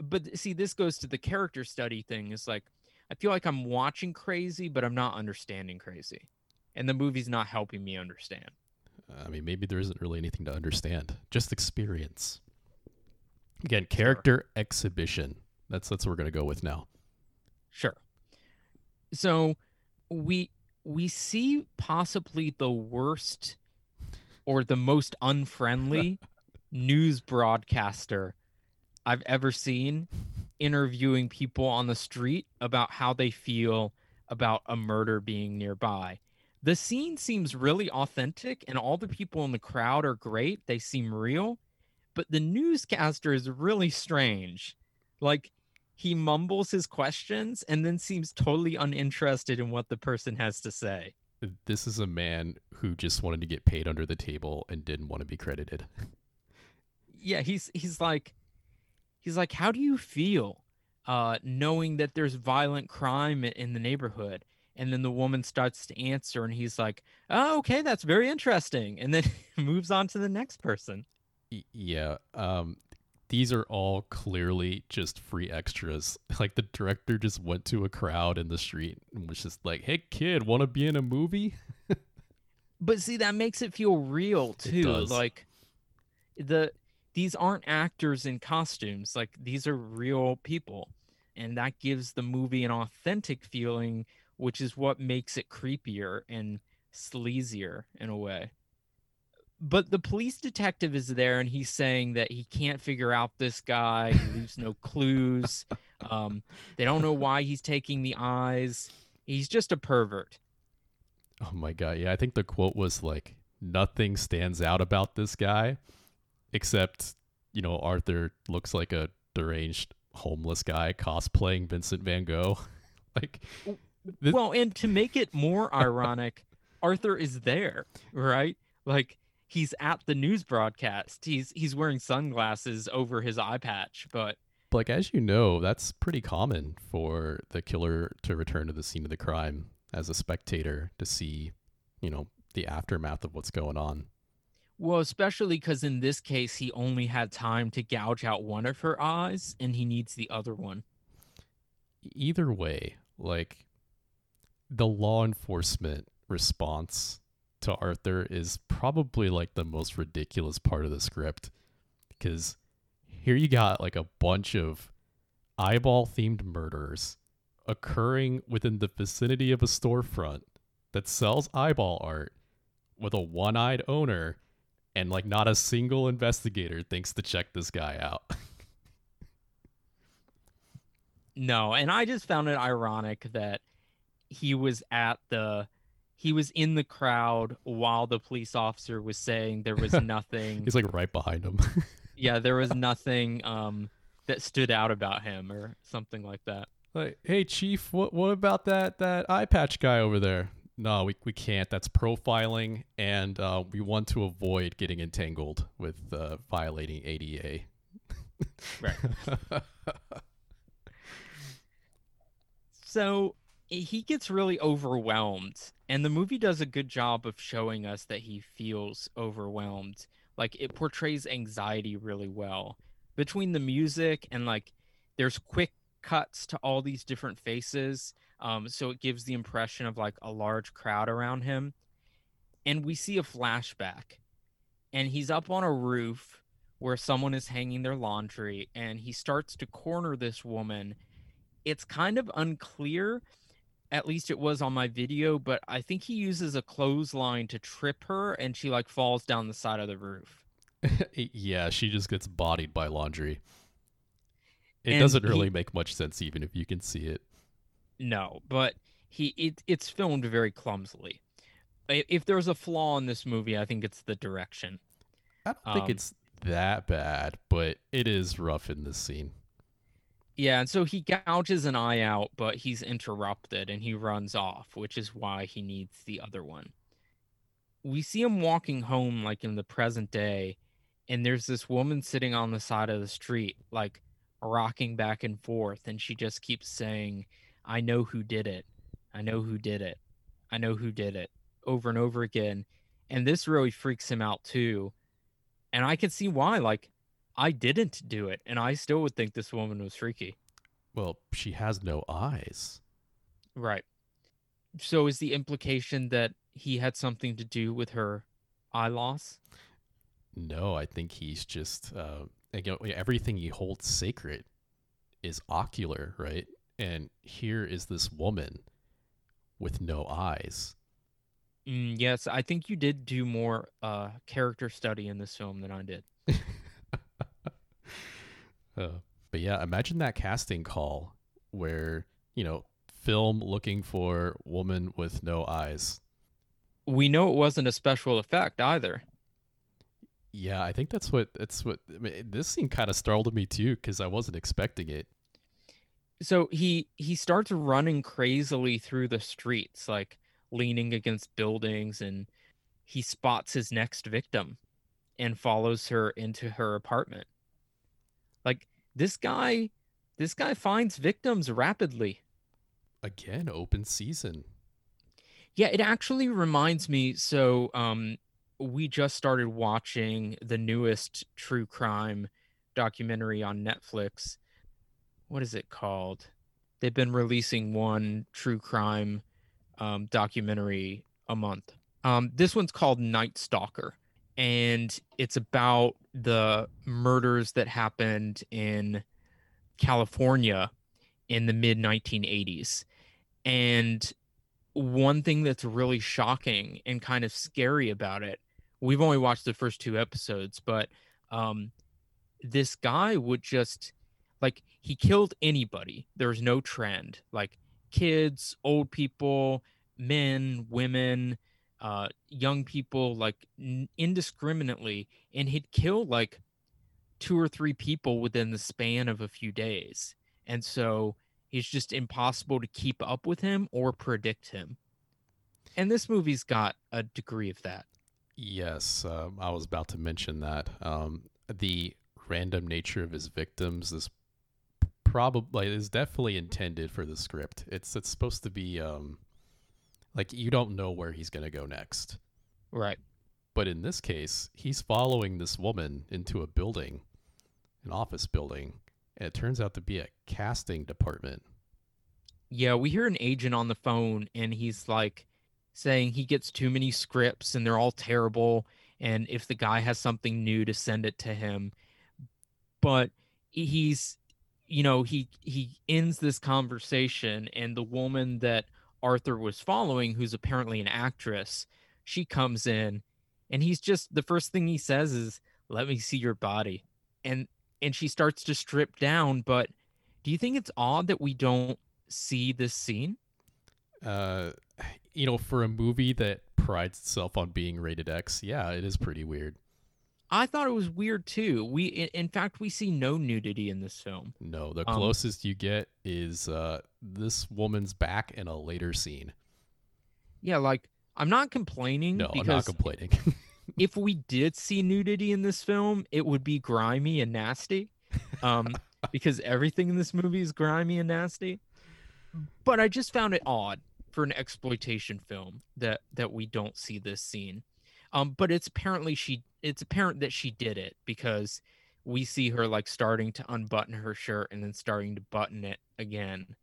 but see this goes to the character study thing is like i feel like i'm watching crazy but i'm not understanding crazy and the movie's not helping me understand. I mean maybe there isn't really anything to understand just experience. Again character sure. exhibition. That's that's what we're going to go with now. Sure. So we we see possibly the worst or the most unfriendly news broadcaster I've ever seen interviewing people on the street about how they feel about a murder being nearby. The scene seems really authentic, and all the people in the crowd are great. They seem real, but the newscaster is really strange. Like, he mumbles his questions and then seems totally uninterested in what the person has to say. This is a man who just wanted to get paid under the table and didn't want to be credited. yeah, he's he's like, he's like, "How do you feel uh, knowing that there's violent crime in the neighborhood?" And then the woman starts to answer, and he's like, "Oh, okay, that's very interesting," and then moves on to the next person. Yeah, um, these are all clearly just free extras. Like the director just went to a crowd in the street and was just like, "Hey, kid, want to be in a movie?" but see, that makes it feel real too. Like the these aren't actors in costumes like these are real people. And that gives the movie an authentic feeling which is what makes it creepier and sleazier in a way. But the police detective is there and he's saying that he can't figure out this guy. He leaves no clues. Um, they don't know why he's taking the eyes. He's just a pervert. Oh my god, yeah, I think the quote was like nothing stands out about this guy except, you know, Arthur looks like a deranged homeless guy cosplaying Vincent van Gogh. like This- well and to make it more ironic arthur is there right like he's at the news broadcast he's he's wearing sunglasses over his eye patch but like as you know, that's pretty common for the killer to return to the scene of the crime as a spectator to see, you know, the aftermath of what's going on. Well, especially because in this case, he only had time to gouge out one of her eyes and he needs the other one. Either way, like the law enforcement response to Arthur is probably like the most ridiculous part of the script because here you got like a bunch of eyeball themed murders occurring within the vicinity of a storefront that sells eyeball art with a one-eyed owner and like not a single investigator thinks to check this guy out. No, and I just found it ironic that he was at the he was in the crowd while the police officer was saying there was nothing He's like right behind him. yeah, there was nothing um that stood out about him or something like that. like, hey chief, what what about that that eye patch guy over there? No, we we can't. That's profiling, and uh, we want to avoid getting entangled with uh, violating ADA. Right. So he gets really overwhelmed, and the movie does a good job of showing us that he feels overwhelmed. Like it portrays anxiety really well. Between the music and like there's quick cuts to all these different faces. Um, so it gives the impression of like a large crowd around him. And we see a flashback. And he's up on a roof where someone is hanging their laundry and he starts to corner this woman it's kind of unclear at least it was on my video but i think he uses a clothesline to trip her and she like falls down the side of the roof yeah, she just gets bodied by laundry. It And doesn't he- really make much sense, even if you can see it. no but he it, it's filmed very clumsily if there's a flaw in this movie i think it's the direction I don't think Um, it's that bad, but it is rough in this scene. yeah and so he gouges an eye out but he's interrupted and he runs off which is why he needs the other one we see him walking home like in the present day and there's this woman sitting on the side of the street like rocking back and forth and she just keeps saying i know who did it. I know who did it. I know who did it over and over again and this really freaks him out too and i can see why like i didn't do it and i still would think this woman was freaky. Well, she has no eyes. right. So is the implication that he had something to do with her eye loss? No, I think he's just uh, like, you know, everything he holds sacred is ocular, right? And here is this woman with no eyes. Mm, yes, I think you did do more uh, character study in this film than I did. Uh, but yeah, imagine that casting call where you know film looking for woman with no eyes. We know it wasn't a special effect either. Yeah, I think that's what that's what I mean, this scene kind of startled me too because I wasn't expecting it. So he he starts running crazily through the streets, like leaning against buildings, and he spots his next victim and follows her into her apartment. Like this guy, this guy finds victims rapidly. Again, open season. Yeah, it actually reminds me. So, um, we just started watching the newest true crime documentary on Netflix. What is it called? They've been releasing one true crime um, documentary a month. Um, this one's called Night Stalker, and it's about the murders that happened in California in the mid 1980s. And one thing that's really shocking and kind of scary about it we've only watched the first two episodes, but um, this guy would just like he killed anybody. There was no trend. Like kids, old people, men, women, uh, young people, like n- indiscriminately, and he'd kill like two or three people within the span of a few days. And so it's just impossible to keep up with him or predict him. And this movie's got a degree of that. Yes, um, I was about to mention that. Um, the random nature of his victims is probably is definitely intended for the script. It's it's supposed to be um, like you don't know where he's gonna go next. Right. But in this case, he's following this woman into a building, an office building, and it turns out to be a casting department. Yeah, we hear an agent on the phone and he's like saying he gets too many scripts and they're all terrible and if the guy has something new to send it to him. But he's you know, he he ends this conversation and the woman that Arthur was following who's apparently an actress, she comes in and he's just the first thing he says is let me see your body. And and she starts to strip down, but do you think it's odd that we don't see this scene? Uh, you know, for a movie that prides itself on being rated X, yeah, it is pretty weird. I thought it was weird too. We, in fact, we see no nudity in this film. No, the Um, closest you get is uh, this woman's back in a later scene. Yeah, like I'm not complaining No, I'm not complaining. if we did see nudity in this film, it would be grimy and nasty. Um, because everything in this movie is grimy and nasty. But I just found it odd for an exploitation film that that we don't see this scene. Um, but it's apparently she it's apparent that she did it because we see her like starting to unbutton her shirt and then starting to button it again.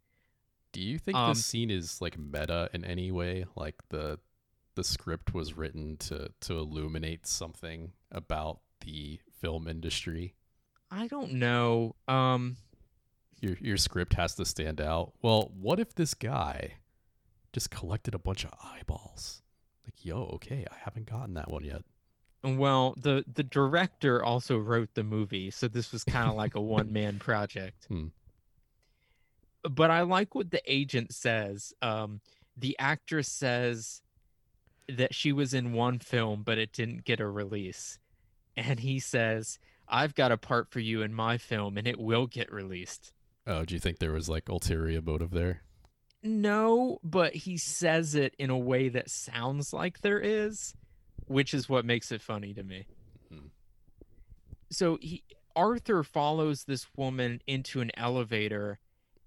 Do you think Um, this scene is like meta in any way? Like the the script was written to to illuminate something about the film industry? I don't know. Um, Your your script has to stand out. Well, what if this guy just collected a bunch of eyeballs? Like, yo, okay, I haven't gotten that one yet. Well, the the director also wrote the movie, so this was kind of like a one man project. Hmm. But I like what the agent says. Um, the actress says that she was in one film, but it didn't get a release, and he says, "I've got a part for you in my film, and it will get released." Oh, do you think there was like ulterior motive there? No, but he says it in a way that sounds like there is, which is what makes it funny to me. Hmm. So he Arthur follows this woman into an elevator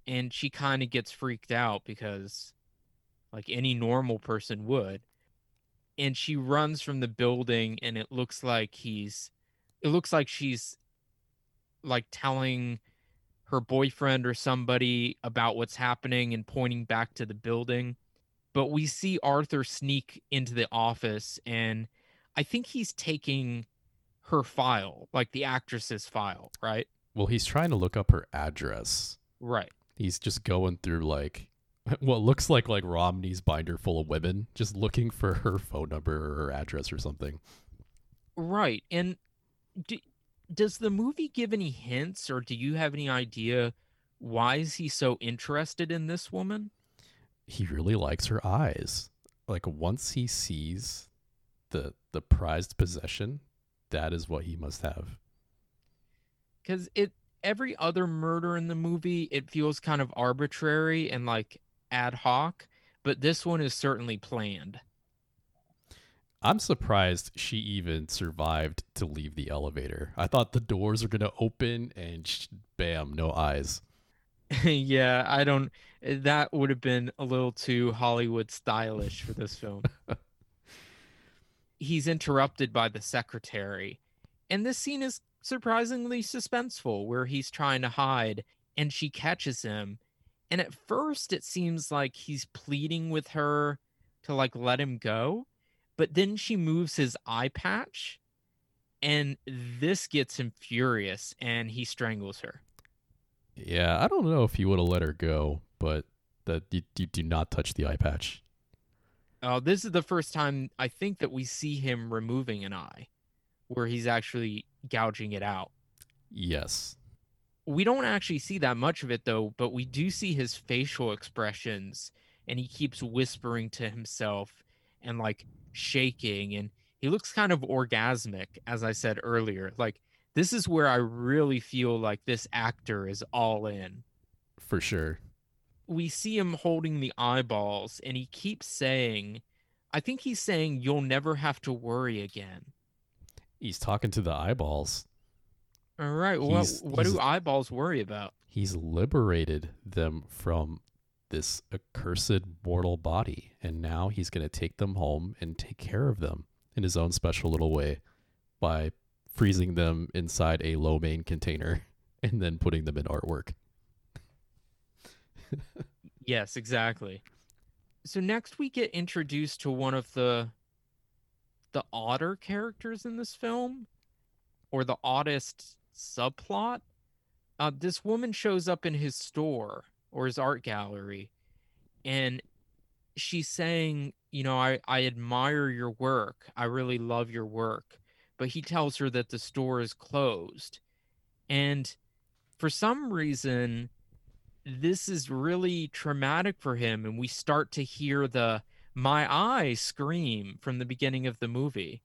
and she kind of gets freaked out because like any normal person would. And she runs from the building and it looks like he's it looks like she's like telling her boyfriend or somebody about what's happening and pointing back to the building. But we see Arthur sneak into the office and I think he's taking her file, like the actress's file, right? Well, he's trying to look up her address. Right. He's just going through like what looks like like Romney's binder full of women, just looking for her phone number or her address or something. Right. And do, does the movie give any hints or do you have any idea why is he so interested in this woman? He really likes her eyes. Like once he sees the the prized possession, that is what he must have. Cuz it every other murder in the movie it feels kind of arbitrary and like ad hoc, but this one is certainly planned. I'm surprised she even survived to leave the elevator. I thought the doors were going to open and sh- bam, no eyes. yeah, I don't that would have been a little too Hollywood stylish for this film. He's interrupted by the secretary. And this scene is surprisingly suspenseful where he's trying to hide and she catches him. And at first it seems like he's pleading with her to like let him go, but then she moves his eye patch and this gets him furious and he strangles her. Yeah, I don't know if he would have let her go, but that you, you do not touch the eye patch. Uh, this is the first time I think that we see him removing an eye, where he's actually gouging it out. Yes. We don't actually see that much of it though, but we do see his facial expressions, and he keeps whispering to himself and like shaking, and he looks kind of orgasmic, as I said earlier. Like this is where I really feel like this actor is all in. For sure. We see him holding the eyeballs and he keeps saying, I think he's saying, you'll never have to worry again. He's talking to the eyeballs. All right. What, He's- what he's- do eyeballs worry about? He's liberated them from this accursed mortal body, and now he's going to take them home and take care of them in his own special little way by freezing them inside a lo mein container and then putting them in artwork. Yes, exactly. So next we get introduced to one of the the odder characters in this film or the oddest subplot. Uh, this woman shows up in his store or his art gallery and she's saying, you know, I, I admire your work. I really love your work. But he tells her that the store is closed. And for some reason, this is really traumatic for him and we start to hear the my eye scream from the beginning of the movie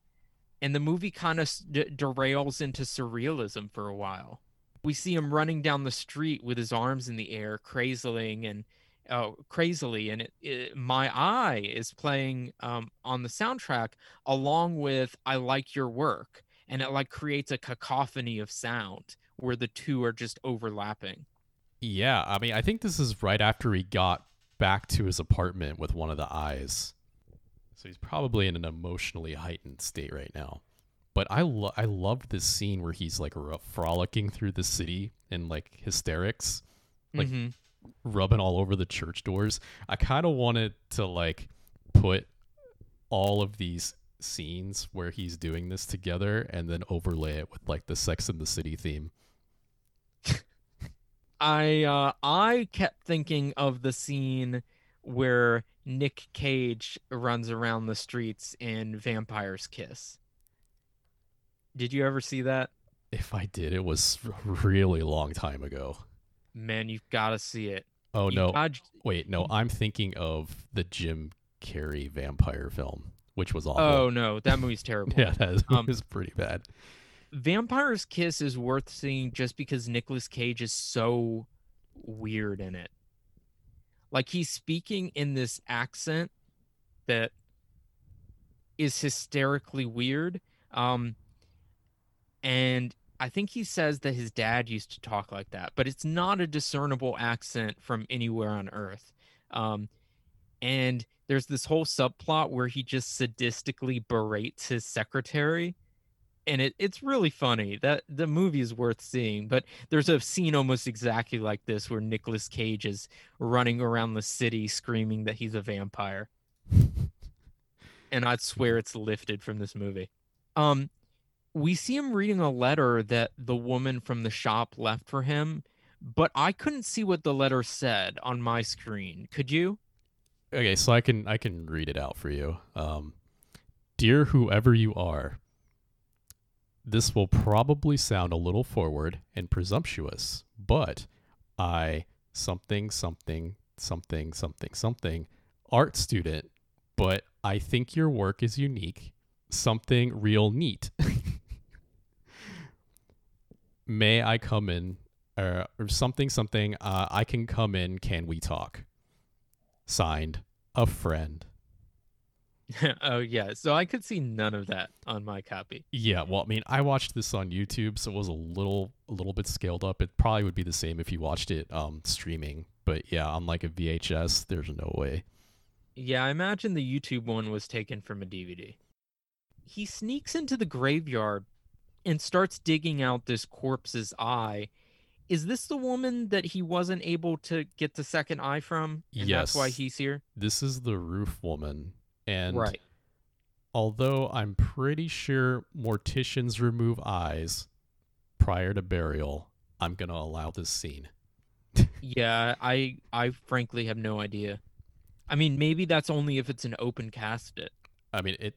and the movie kind of d- derails into surrealism for a while we see him running down the street with his arms in the air crazily and uh, crazily and it, it, my eye is playing um, on the soundtrack along with i like your work and it like creates a cacophony of sound where the two are just overlapping Yeah, I mean, I think this is right after he got back to his apartment with one of the eyes. So he's probably in an emotionally heightened state right now. But I lo- I loved this scene where he's like r- frolicking through the city in like hysterics, Like- Mhm. rubbing all over the church doors. I kind of wanted to like put all of these scenes where he's doing this together and then overlay it with like the Sex in the City theme. I uh I kept thinking of the scene where Nick Cage runs around the streets in Vampire's Kiss. Did you ever see that? If I did, it was a really long time ago. Man, you've got to see it. Oh You no. got- Wait, no, I'm thinking of the Jim Carrey vampire film, which was awful. oh no, that movie's terrible. yeah, that Um, was pretty bad. Vampire's Kiss is worth seeing just because Nicolas Cage is so weird in it. Like he's speaking in this accent that is hysterically weird. Um and I think he says that his dad used to talk like that, but it's not a discernible accent from anywhere on earth. Um and there's this whole subplot where he just sadistically berates his secretary. And it, it's really funny that the movie is worth seeing but there's a scene almost exactly like this where Nicolas Cage is running around the city screaming that he's a vampire. And I'd swear it's lifted from this movie. Um we see him reading a letter that the woman from the shop left for him but I couldn't see what the letter said on my screen could you Okay, so I can I can read it out for you. Um, Dear whoever you are, this will probably sound a little forward and presumptuous, but I something something something something something art student, but I think your work is unique, something real neat. May I come in uh, or something something uh, I can come in, can we talk? Signed, a friend. oh yeah so I could see none of that on my copy Yeah, well, I mean, I watched this on YouTube, so it was a little, a little bit scaled up. It probably would be the same if you watched it um, streaming, but yeah, on like a VHS, there's no way. Yeah, I imagine the YouTube one was taken from a DVD. He sneaks into the graveyard and starts digging out this corpse's eye. Is this the woman that he wasn't able to get the second eye from? And that's why he's here? This is the roof woman, and right. although I'm pretty sure morticians remove eyes prior to burial, I'm gonna allow this scene. Yeah, I I frankly have no idea. I mean, maybe that's only if it's an open casket. I mean, it.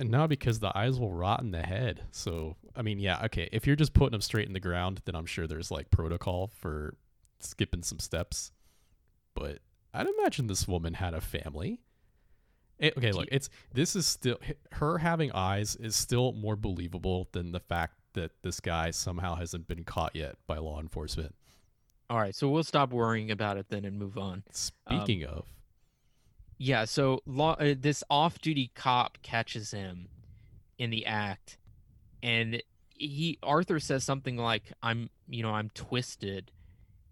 And now because the eyes will rot in the head. So, I mean, yeah, okay. If you're just putting them straight in the ground, then I'm sure there's like protocol for skipping some steps. But I'd imagine this woman had a family. It, okay, look, it's this is still her having eyes is still more believable than the fact that this guy somehow hasn't been caught yet by law enforcement. All right, so we'll stop worrying about it then and move on. Speaking um, of, yeah, so uh, this off-duty cop catches him in the act, and he Arthur says something like, "I'm, you know, I'm twisted,"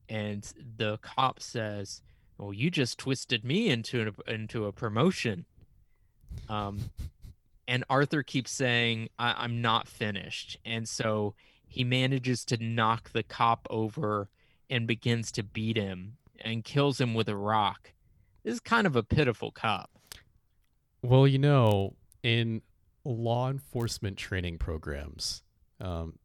and the cop says, "Well, you just twisted me into a, into a promotion." Um, and Arthur keeps saying, I- "I'm not finished," and so he manages to knock the cop over and begins to beat him and kills him with a rock. Is kind of a pitiful cop. Well, you know, in law enforcement training programs, um,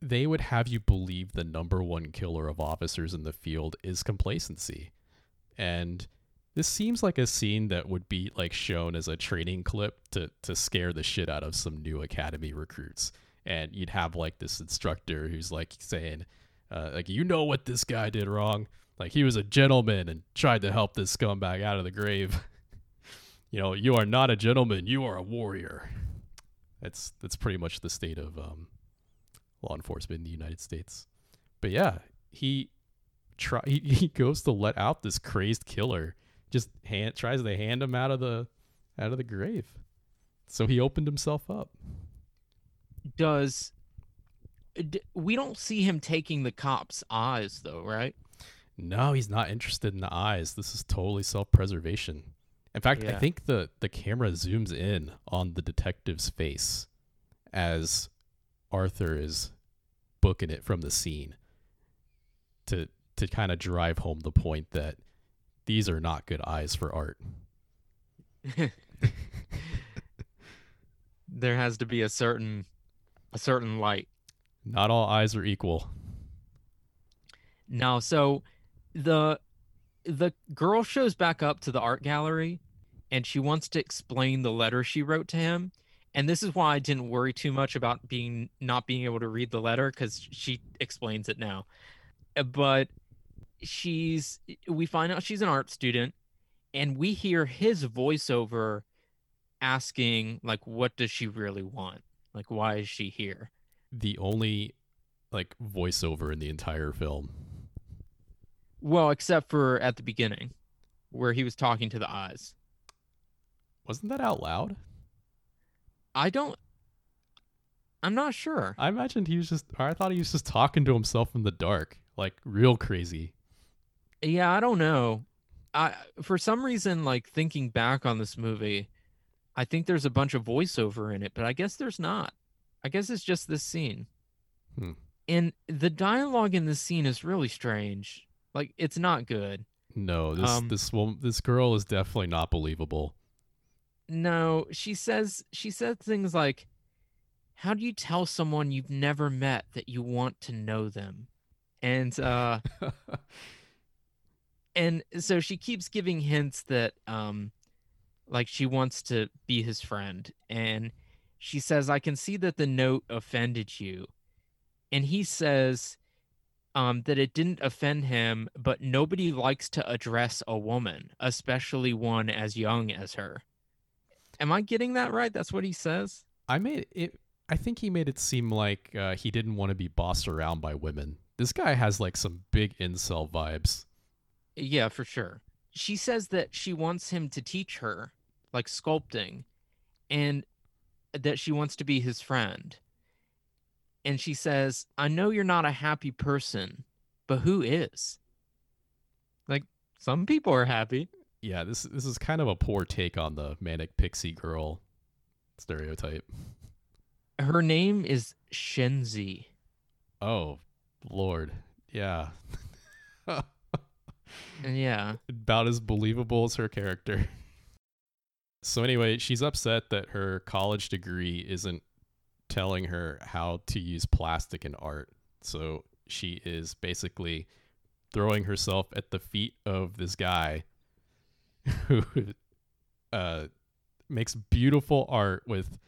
they would have you believe the number one killer of officers in the field is complacency. And this seems like a scene that would be like shown as a training clip to to scare the shit out of some new academy recruits. And you'd have like this instructor who's like saying, uh, like you know what this guy did wrong. Like he was a gentleman and tried to help this scumbag out of the grave. you know, you are not a gentleman. You are a warrior. That's that's pretty much the state of um, law enforcement in the United States. But yeah, he try he, he goes to let out this crazed killer. Just hand tries to hand him out of the out of the grave. So he opened himself up. Does we don't see him taking the cop's eyes though, right? No, he's not interested in the eyes. This is totally self-preservation. In fact, yeah. I think the the camera zooms in on the detective's face as Arthur is booking it from the scene to to kind of drive home the point that these are not good eyes for art. there has to be a certain a certain light not all eyes are equal. No, so the the girl shows back up to the art gallery and she wants to explain the letter she wrote to him. And this is why i didn't worry too much about being not being able to read the letter because she explains it now. Uh, but she's we find out she's an art student and we hear his voiceover asking like what does she really want? Like why is she here? The only like voiceover in the entire film. Well, except for at the beginning, where he was talking to the eyes. Wasn't that out loud? I don't. I'm not sure. I imagined he was just. I thought he was just talking to himself in the dark, like real crazy. Yeah, I don't know. I for some reason, like thinking back on this movie, I think there's a bunch of voiceover in it, but I guess there's not. I guess it's just this scene. Hmm. And the dialogue in this scene is really strange. Like it's not good. No, this um, this woman, this girl is definitely not believable. No, she says she says things like, "How do you tell someone you've never met that you want to know them?" And uh, and so she keeps giving hints that um, like she wants to be his friend, and she says, I can see that the note offended you. And he says um, that it didn't offend him, but nobody likes to address a woman, especially one as young as her. Am I getting that right? That's what he says? I made it. I think he made it seem like uh, he didn't want to be bossed around by women. This guy has like some big incel vibes. Yeah, for sure. She says that she wants him to teach her, like sculpting. And that she wants to be his friend. And she says, I know you're not a happy person, but who is? Like, some people are happy. Yeah, this this is kind of a poor take on the manic pixie girl stereotype. Her name is Shenzi. Oh, Lord. Yeah. yeah. About as believable as her character. So anyway, she's upset that her college degree isn't telling her how to use plastic in art. So she is basically throwing herself at the feet of this guy who uh, makes beautiful art with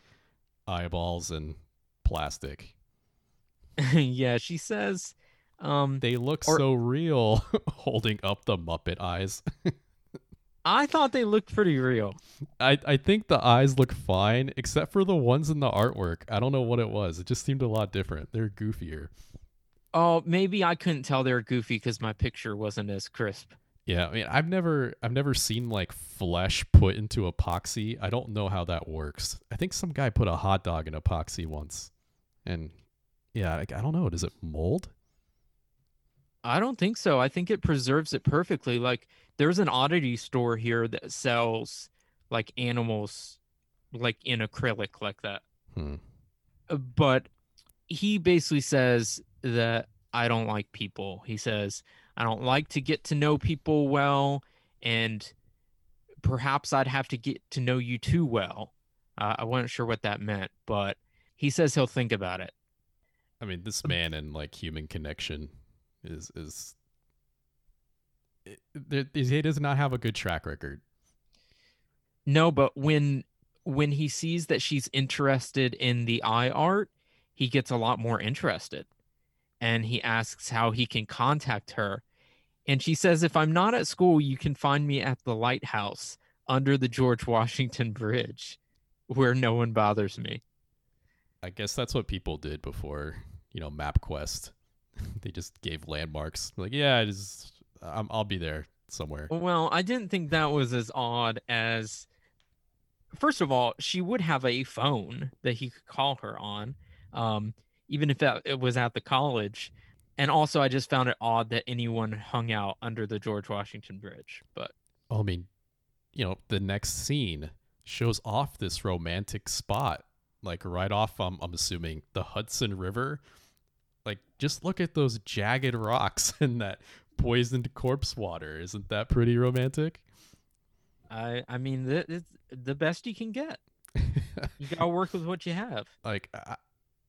eyeballs and plastic. yeah, she says um They look Or- so real holding up the Muppet eyes. I thought they looked pretty real. I, I think the eyes look fine, except for the ones in the artwork. I don't know what it was. It just seemed a lot different. They're goofier. Oh, maybe I couldn't tell they were goofy because my picture wasn't as crisp. Yeah, I mean, I've never, I've never seen like flesh put into epoxy. I don't know how that works. I think some guy put a hot dog in epoxy once, and yeah, like, I don't know. Does it mold? I don't think so. I think it preserves it perfectly. Like there's an oddity store here that sells like animals like in acrylic like that. Hmm. Uh, But he basically says that I don't like people. He says I don't like to get to know people well and perhaps I'd have to get to know you too well. Uh, I wasn't sure what that meant, but he says he'll think about it. I mean, this man and like human connection is is. It, there- he does not have a good track record. No, but when when he sees that she's interested in the eye art, he gets a lot more interested. And he asks how he can contact her. And she says, If I'm not at school, you can find me at the lighthouse under the George Washington Bridge, where no one bothers me. I guess that's what people did before, you know, MapQuest. they just gave landmarks. Like, yeah, I just, I'm, I'll be there somewhere. Well, I didn't think that was as odd as. First of all, she would have a phone that he could call her on, um, even if that, it was at the college. And also, I just found it odd that anyone hung out under the George Washington Bridge. But Oh, I mean, you know, the next scene shows off this romantic spot, like right off. I'm, I'm assuming the Hudson River. Like, just look at those jagged rocks and that poisoned corpse water. Isn't that pretty romantic? I, I mean, th- it's the best you can get. You gotta work with what you have. like, I,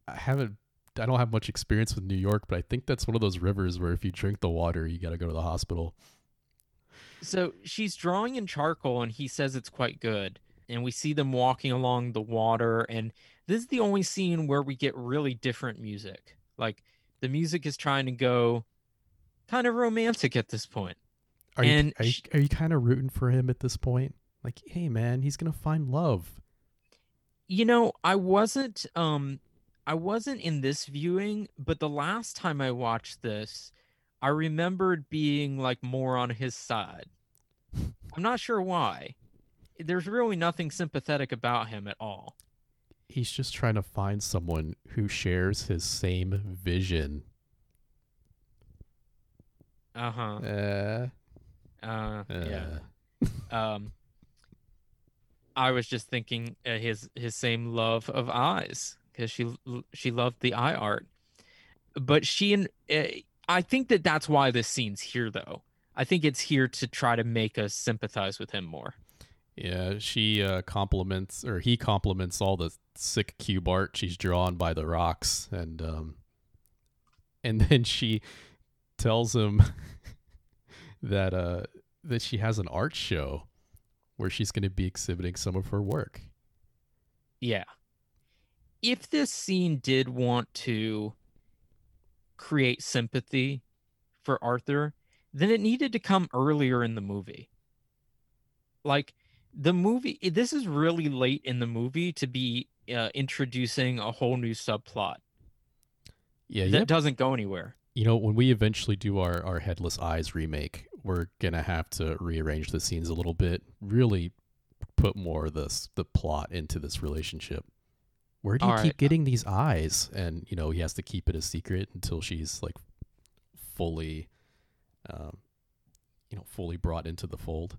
I haven't. I don't have much experience with New York, but I think that's one of those rivers where if you drink the water, you got to go to the hospital. So she's drawing in charcoal, and he says it's quite good. And we see them walking along the water, and this is the only scene where we get really different music. Like the music is trying to go kind of romantic at this point. Are And you are you, are you kind of rooting for him at this point? Like, hey man, he's gonna find love. You know, I wasn't um I wasn't in this viewing, but the last time I watched this, I remembered being like more on his side. I'm not sure why. There's really nothing sympathetic about him at all. He's just trying to find someone who shares his same vision. Uh-huh. Uh, Uh yeah. uh, Um I was just thinking uh, his his same love of eyes because she she loved the eye art. But she and uh, I think that that's why this scene's here though. I think it's here to try to make us sympathize with him more. Yeah, she uh, compliments or he compliments all the sick cube art she's drawn by the rocks, and um, and then she tells him that uh that she has an art show where she's going to be exhibiting some of her work. Yeah. If this scene did want to create sympathy for Arthur, then it needed to come earlier in the movie. Like the movie, this is really late in the movie to be uh, introducing a whole new subplot Yeah, that yep. doesn't go anywhere. You know, when we eventually do our, our Headless Eyes remake, we're gonna have to rearrange the scenes a little bit, really put more of this the plot into this relationship. Where do you All keep right. getting these eyes? And you know, he has to keep it a secret until she's like fully, um, you know, fully brought into the fold.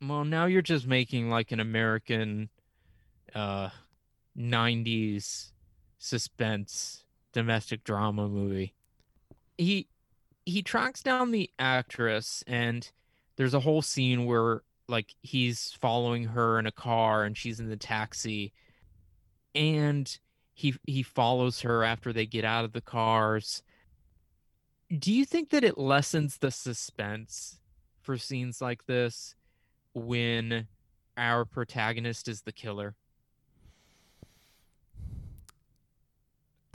Well, now you're just making like an American uh 90s suspense domestic drama movie. He he tracks down the actress and there's a whole scene where like he's following her in a car and she's in the taxi and he he follows her after they get out of the cars. Do you think that it lessens the suspense for scenes like this? when our protagonist is the killer?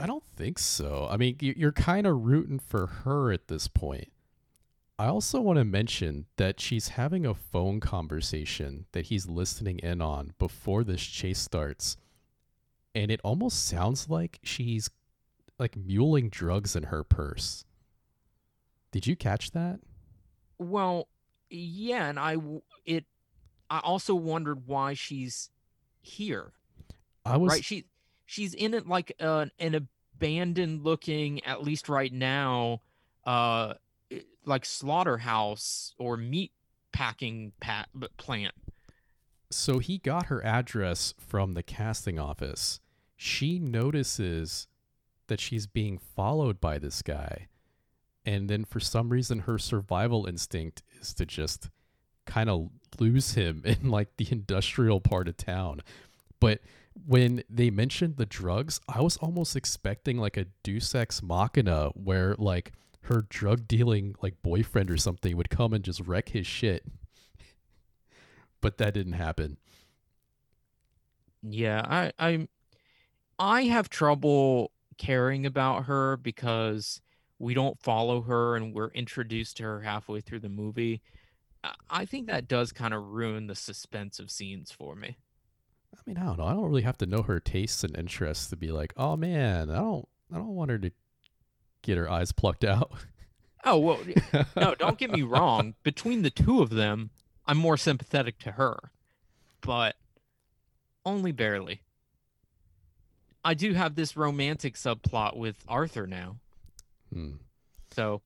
I don't think so. I mean, you- you're kind of rooting for her at this point. I also want to mention that she's having a phone conversation that he's listening in on before this chase starts. And it almost sounds like she's like muling drugs in her purse. Did you catch that? Well, yeah, and I it I also wondered why she's here. I was right? She she's in it like uh, an an abandoned looking, at least right now, uh, like slaughterhouse or meat packing plant. So he got her address from the casting office. She notices that she's being followed by this guy. And then for some reason her survival instinct is to just kind of lose him in like the industrial part of town. But when they mentioned the drugs, I was almost expecting like a Deus Ex Machina where like her drug dealing like boyfriend or something would come and just wreck his shit. But that didn't happen. Yeah, I I I have trouble caring about her because we don't follow her and we're introduced to her halfway through the movie. I- I think that does kind of ruin the suspense of scenes for me. I mean, I don't know. I don't really have to know her tastes and interests to be like, oh man, I don't, I don't want her to get her eyes plucked out. Oh, well, no, don't get me wrong. Between the two of them, I'm more sympathetic to her, but only barely. I do have this romantic subplot with Arthur now. Hmm. So,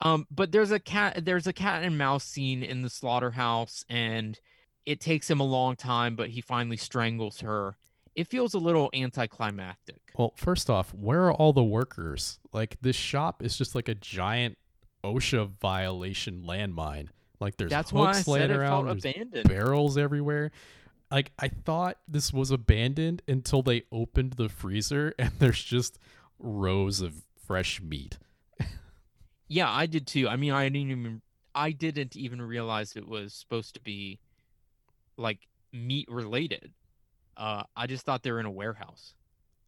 um, but there's a cat, there's a cat and mouse scene in the slaughterhouse, and it takes him a long time, but he finally strangles her. It feels a little anticlimactic. Well, first off, where are all the workers? Like this shop is just like a giant OSHA violation landmine. Like there's That's hooks laying around, there's abandoned. barrels everywhere. Like I thought this was abandoned until they opened the freezer and there's just rows of fresh meat. Yeah, I did too. I mean, I didn't even I didn't even realize it was supposed to be like meat related. Uh, I just thought they were in a warehouse.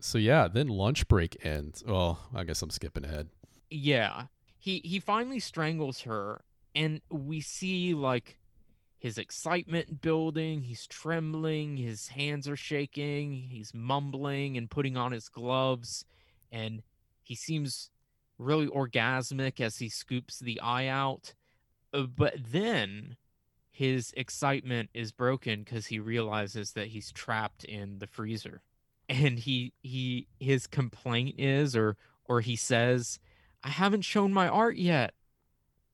So yeah, then lunch break ends. Well, I guess I'm skipping ahead. Yeah, he he finally strangles her, and we see like his excitement building. He's trembling. His hands are shaking. He's mumbling and putting on his gloves, and he seems really orgasmic as he scoops the eye out. Uh, But then his excitement is broken because he realizes that he's trapped in the freezer, and he he his complaint is, or or he says, "I haven't shown my art yet."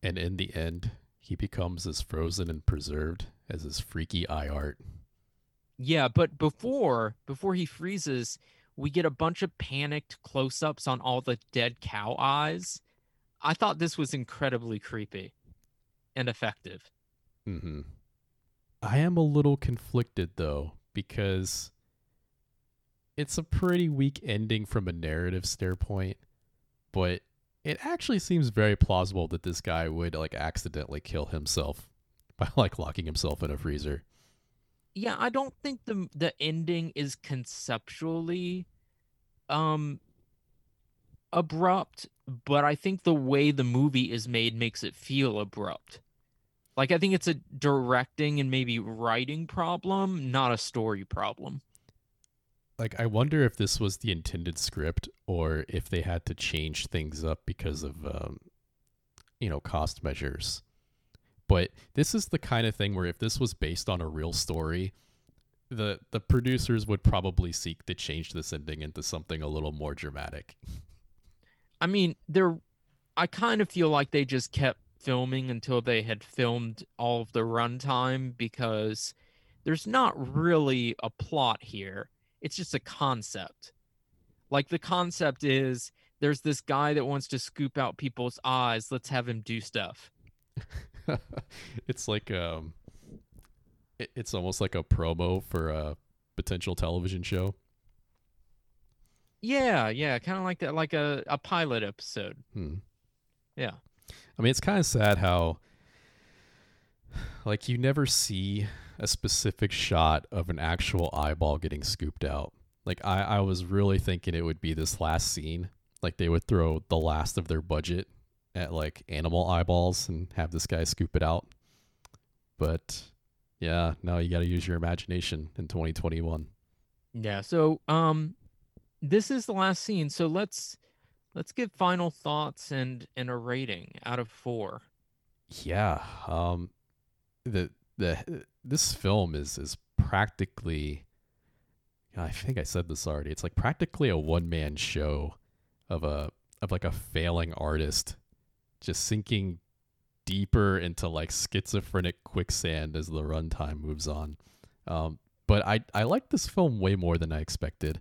And in the end, he becomes as frozen and preserved as his freaky eye art. Yeah, but before before he freezes, we get a bunch of panicked close-ups on all the dead cow eyes. I thought this was incredibly creepy and effective. Hmm I am a little conflicted though because it's a pretty weak ending from a narrative standpoint, but it actually seems very plausible that this guy would like accidentally kill himself by like locking himself in a freezer. Yeah, I don't think the the ending is conceptually um abrupt, but I think the way the movie is made makes it feel abrupt. Like I think it's a directing and maybe writing problem, not a story problem. Like I wonder if this was the intended script or if they had to change things up because of um you know cost measures. But this is the kind of thing where if this was based on a real story, the the producers would probably seek to change this ending into something a little more dramatic. I mean, they're I kind of feel like they just kept filming until they had filmed all of the runtime because there's not really a plot here. It's just a concept. Like the concept is there's this guy that wants to scoop out people's eyes. Let's have him do stuff. it's like um it, it's almost like a promo for a potential television show. Yeah, yeah, kind of like that, like a, a pilot episode. Hmm. Yeah. I mean, it's kind of sad how like you never see a specific shot of an actual eyeball getting scooped out. Like I, I was really thinking it would be this last scene. Like they would throw the last of their budget at like animal eyeballs and have this guy scoop it out. But yeah, no, you got to use your imagination in 2021. Yeah. So um, this is the last scene. So let's let's give final thoughts and and a rating out of four. Yeah. Um, the the this film is is practically. I think I said this already. It's like practically a one man show of a of like a failing artist just sinking deeper into like schizophrenic quicksand as the runtime moves on. Um, but I I like this film way more than I expected,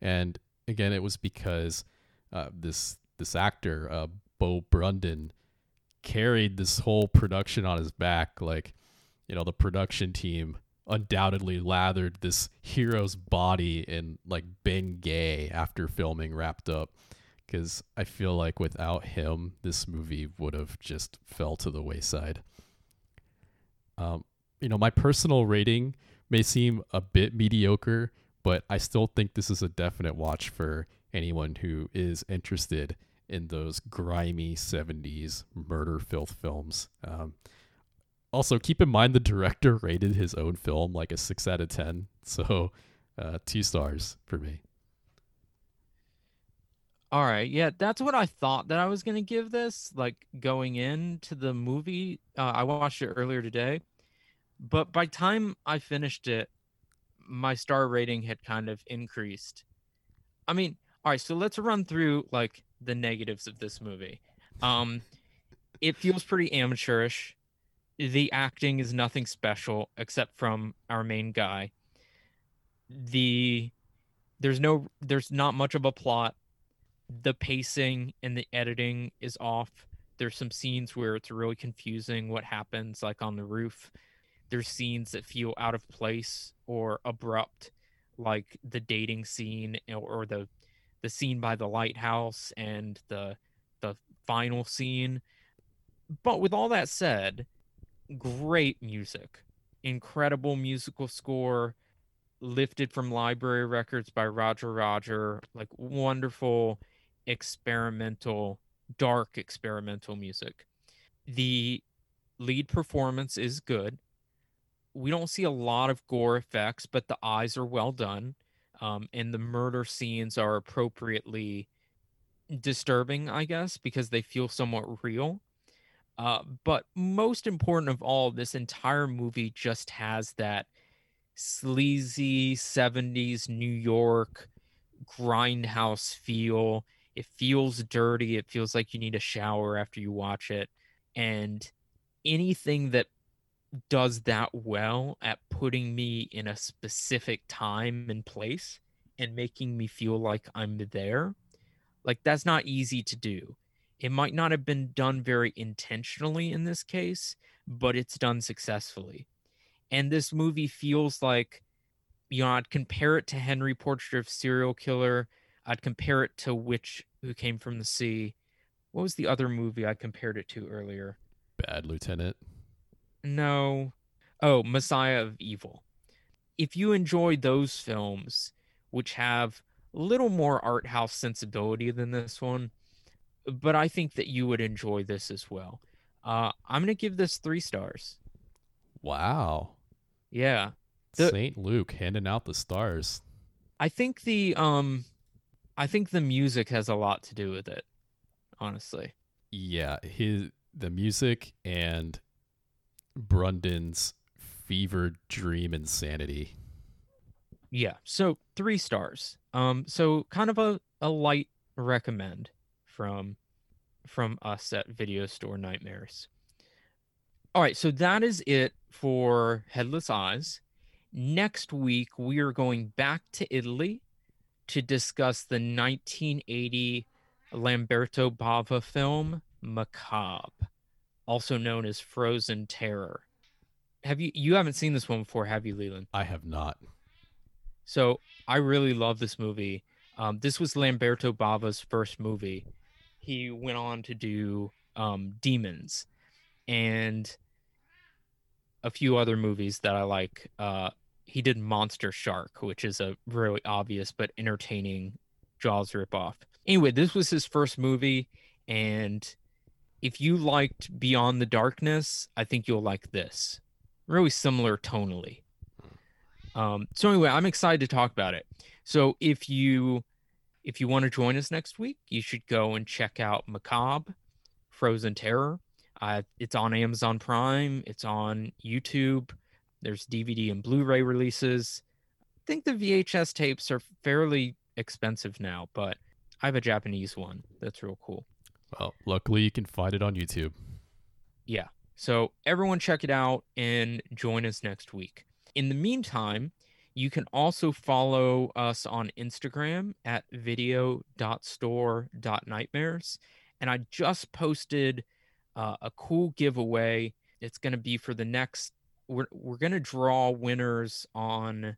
and again it was because uh, this this actor uh, Bo Brundin carried this whole production on his back. Like you know the production team undoubtedly lathered this hero's body in like Bengay after filming wrapped up because I feel like without him, this movie would have just fell to the wayside. Um, you know, my personal rating may seem a bit mediocre, but I still think this is a definite watch for anyone who is interested in those grimy 70s murder filth films. Um, also, keep in mind the director rated his own film like a 6 out of 10. So, uh, two stars for me. All right. Yeah, that's what I thought that I was going to give this like going into the movie. Uh, I watched it earlier today. But by time I finished it, my star rating had kind of increased. I mean, all right, so let's run through like the negatives of this movie. Um it feels pretty amateurish. The acting is nothing special except from our main guy. The there's no there's not much of a plot the pacing and the editing is off. There's some scenes where it's really confusing what happens, like on the roof. There's scenes that feel out of place or abrupt, like the dating scene or the the scene by the lighthouse and the the final scene. But with all that said, great music, incredible musical score, lifted from library records by Roger Roger, like wonderful experimental, dark experimental music. The lead performance is good. We don't see a lot of gore effects, but the eyes are well done. Um, and the murder scenes are appropriately disturbing, I guess, because they feel somewhat real. Uh, but most important of all, this entire movie just has that sleazy 70s New York grindhouse feel it feels dirty. It feels like you need a shower after you watch it. And anything that does that well at putting me in a specific time and place and making me feel like I'm there, like that's not easy to do. It might not have been done very intentionally in this case, but it's done successfully. And this movie feels like, you know, I'd compare it to Henry Portrait of Serial Killer I'd compare it to Witch Who Came from the Sea. What was the other movie I compared it to earlier? Bad Lieutenant. No. Oh, Messiah of Evil. If you enjoy those films, which have a little more art house sensibility than this one, but I think that you would enjoy this as well. Uh, I'm gonna give this three stars. Wow. Yeah. The, Saint Luke handing out the stars. I think the um I think the music has a lot to do with it, honestly. Yeah, his the music and Brundin's fever dream insanity. Yeah, so three stars. Um, so kind of a, a light recommend from from us at Video Store Nightmares. All right, so that is it for Headless Eyes. Next week we are going back to Italy to discuss the 1980 Lamberto Bava film Macabre, also known as Frozen Terror. Have you you haven't seen this one before, have you, Leland? I have not. So I really love this movie. Um, this was Lamberto Bava's first movie. He went on to do um, Demons, and a few other movies that I like. Uh, he did Monster Shark, which is a really obvious but entertaining Jaws ripoff. Anyway, this was his first movie, and if you liked Beyond the Darkness, I think you'll like this. Really similar tonally. Um, so anyway, I'm excited to talk about it. So if you if you want to join us next week, you should go and check out Macabre, Frozen Terror. Uh, it's on Amazon Prime. It's on YouTube. There's DVD and Blu-ray releases. I think the VHS tapes are fairly expensive now, but I have a Japanese one that's real cool. Well, luckily you can find it on YouTube. Yeah. So everyone check it out and join us next week. In the meantime, you can also follow us on Instagram at video.store.nightmares. And I just posted uh, a cool giveaway. It's going to be for the next, we're, we're going to draw winners on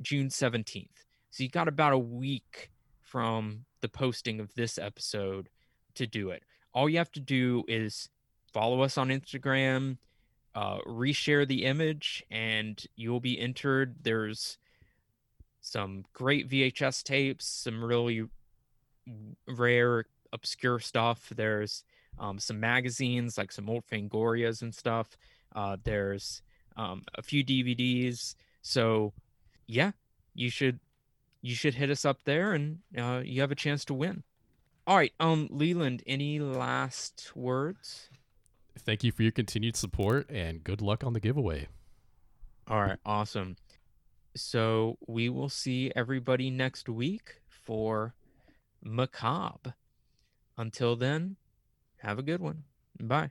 June 17th. So you got about a week from the posting of this episode to do it. All you have to do is follow us on Instagram, uh, reshare the image and you'll be entered. There's some great VHS tapes, some really rare, obscure stuff. There's um, some magazines, like some old Fangorias and stuff. Uh, there's um, a few DVDs. So, yeah, you should you should hit us up there, and uh, you have a chance to win. All right, um, Leland, any last words? Thank you for your continued support and good luck on the giveaway. All right, awesome. So we will see everybody next week for Macabre. Until then, have a good one. Bye.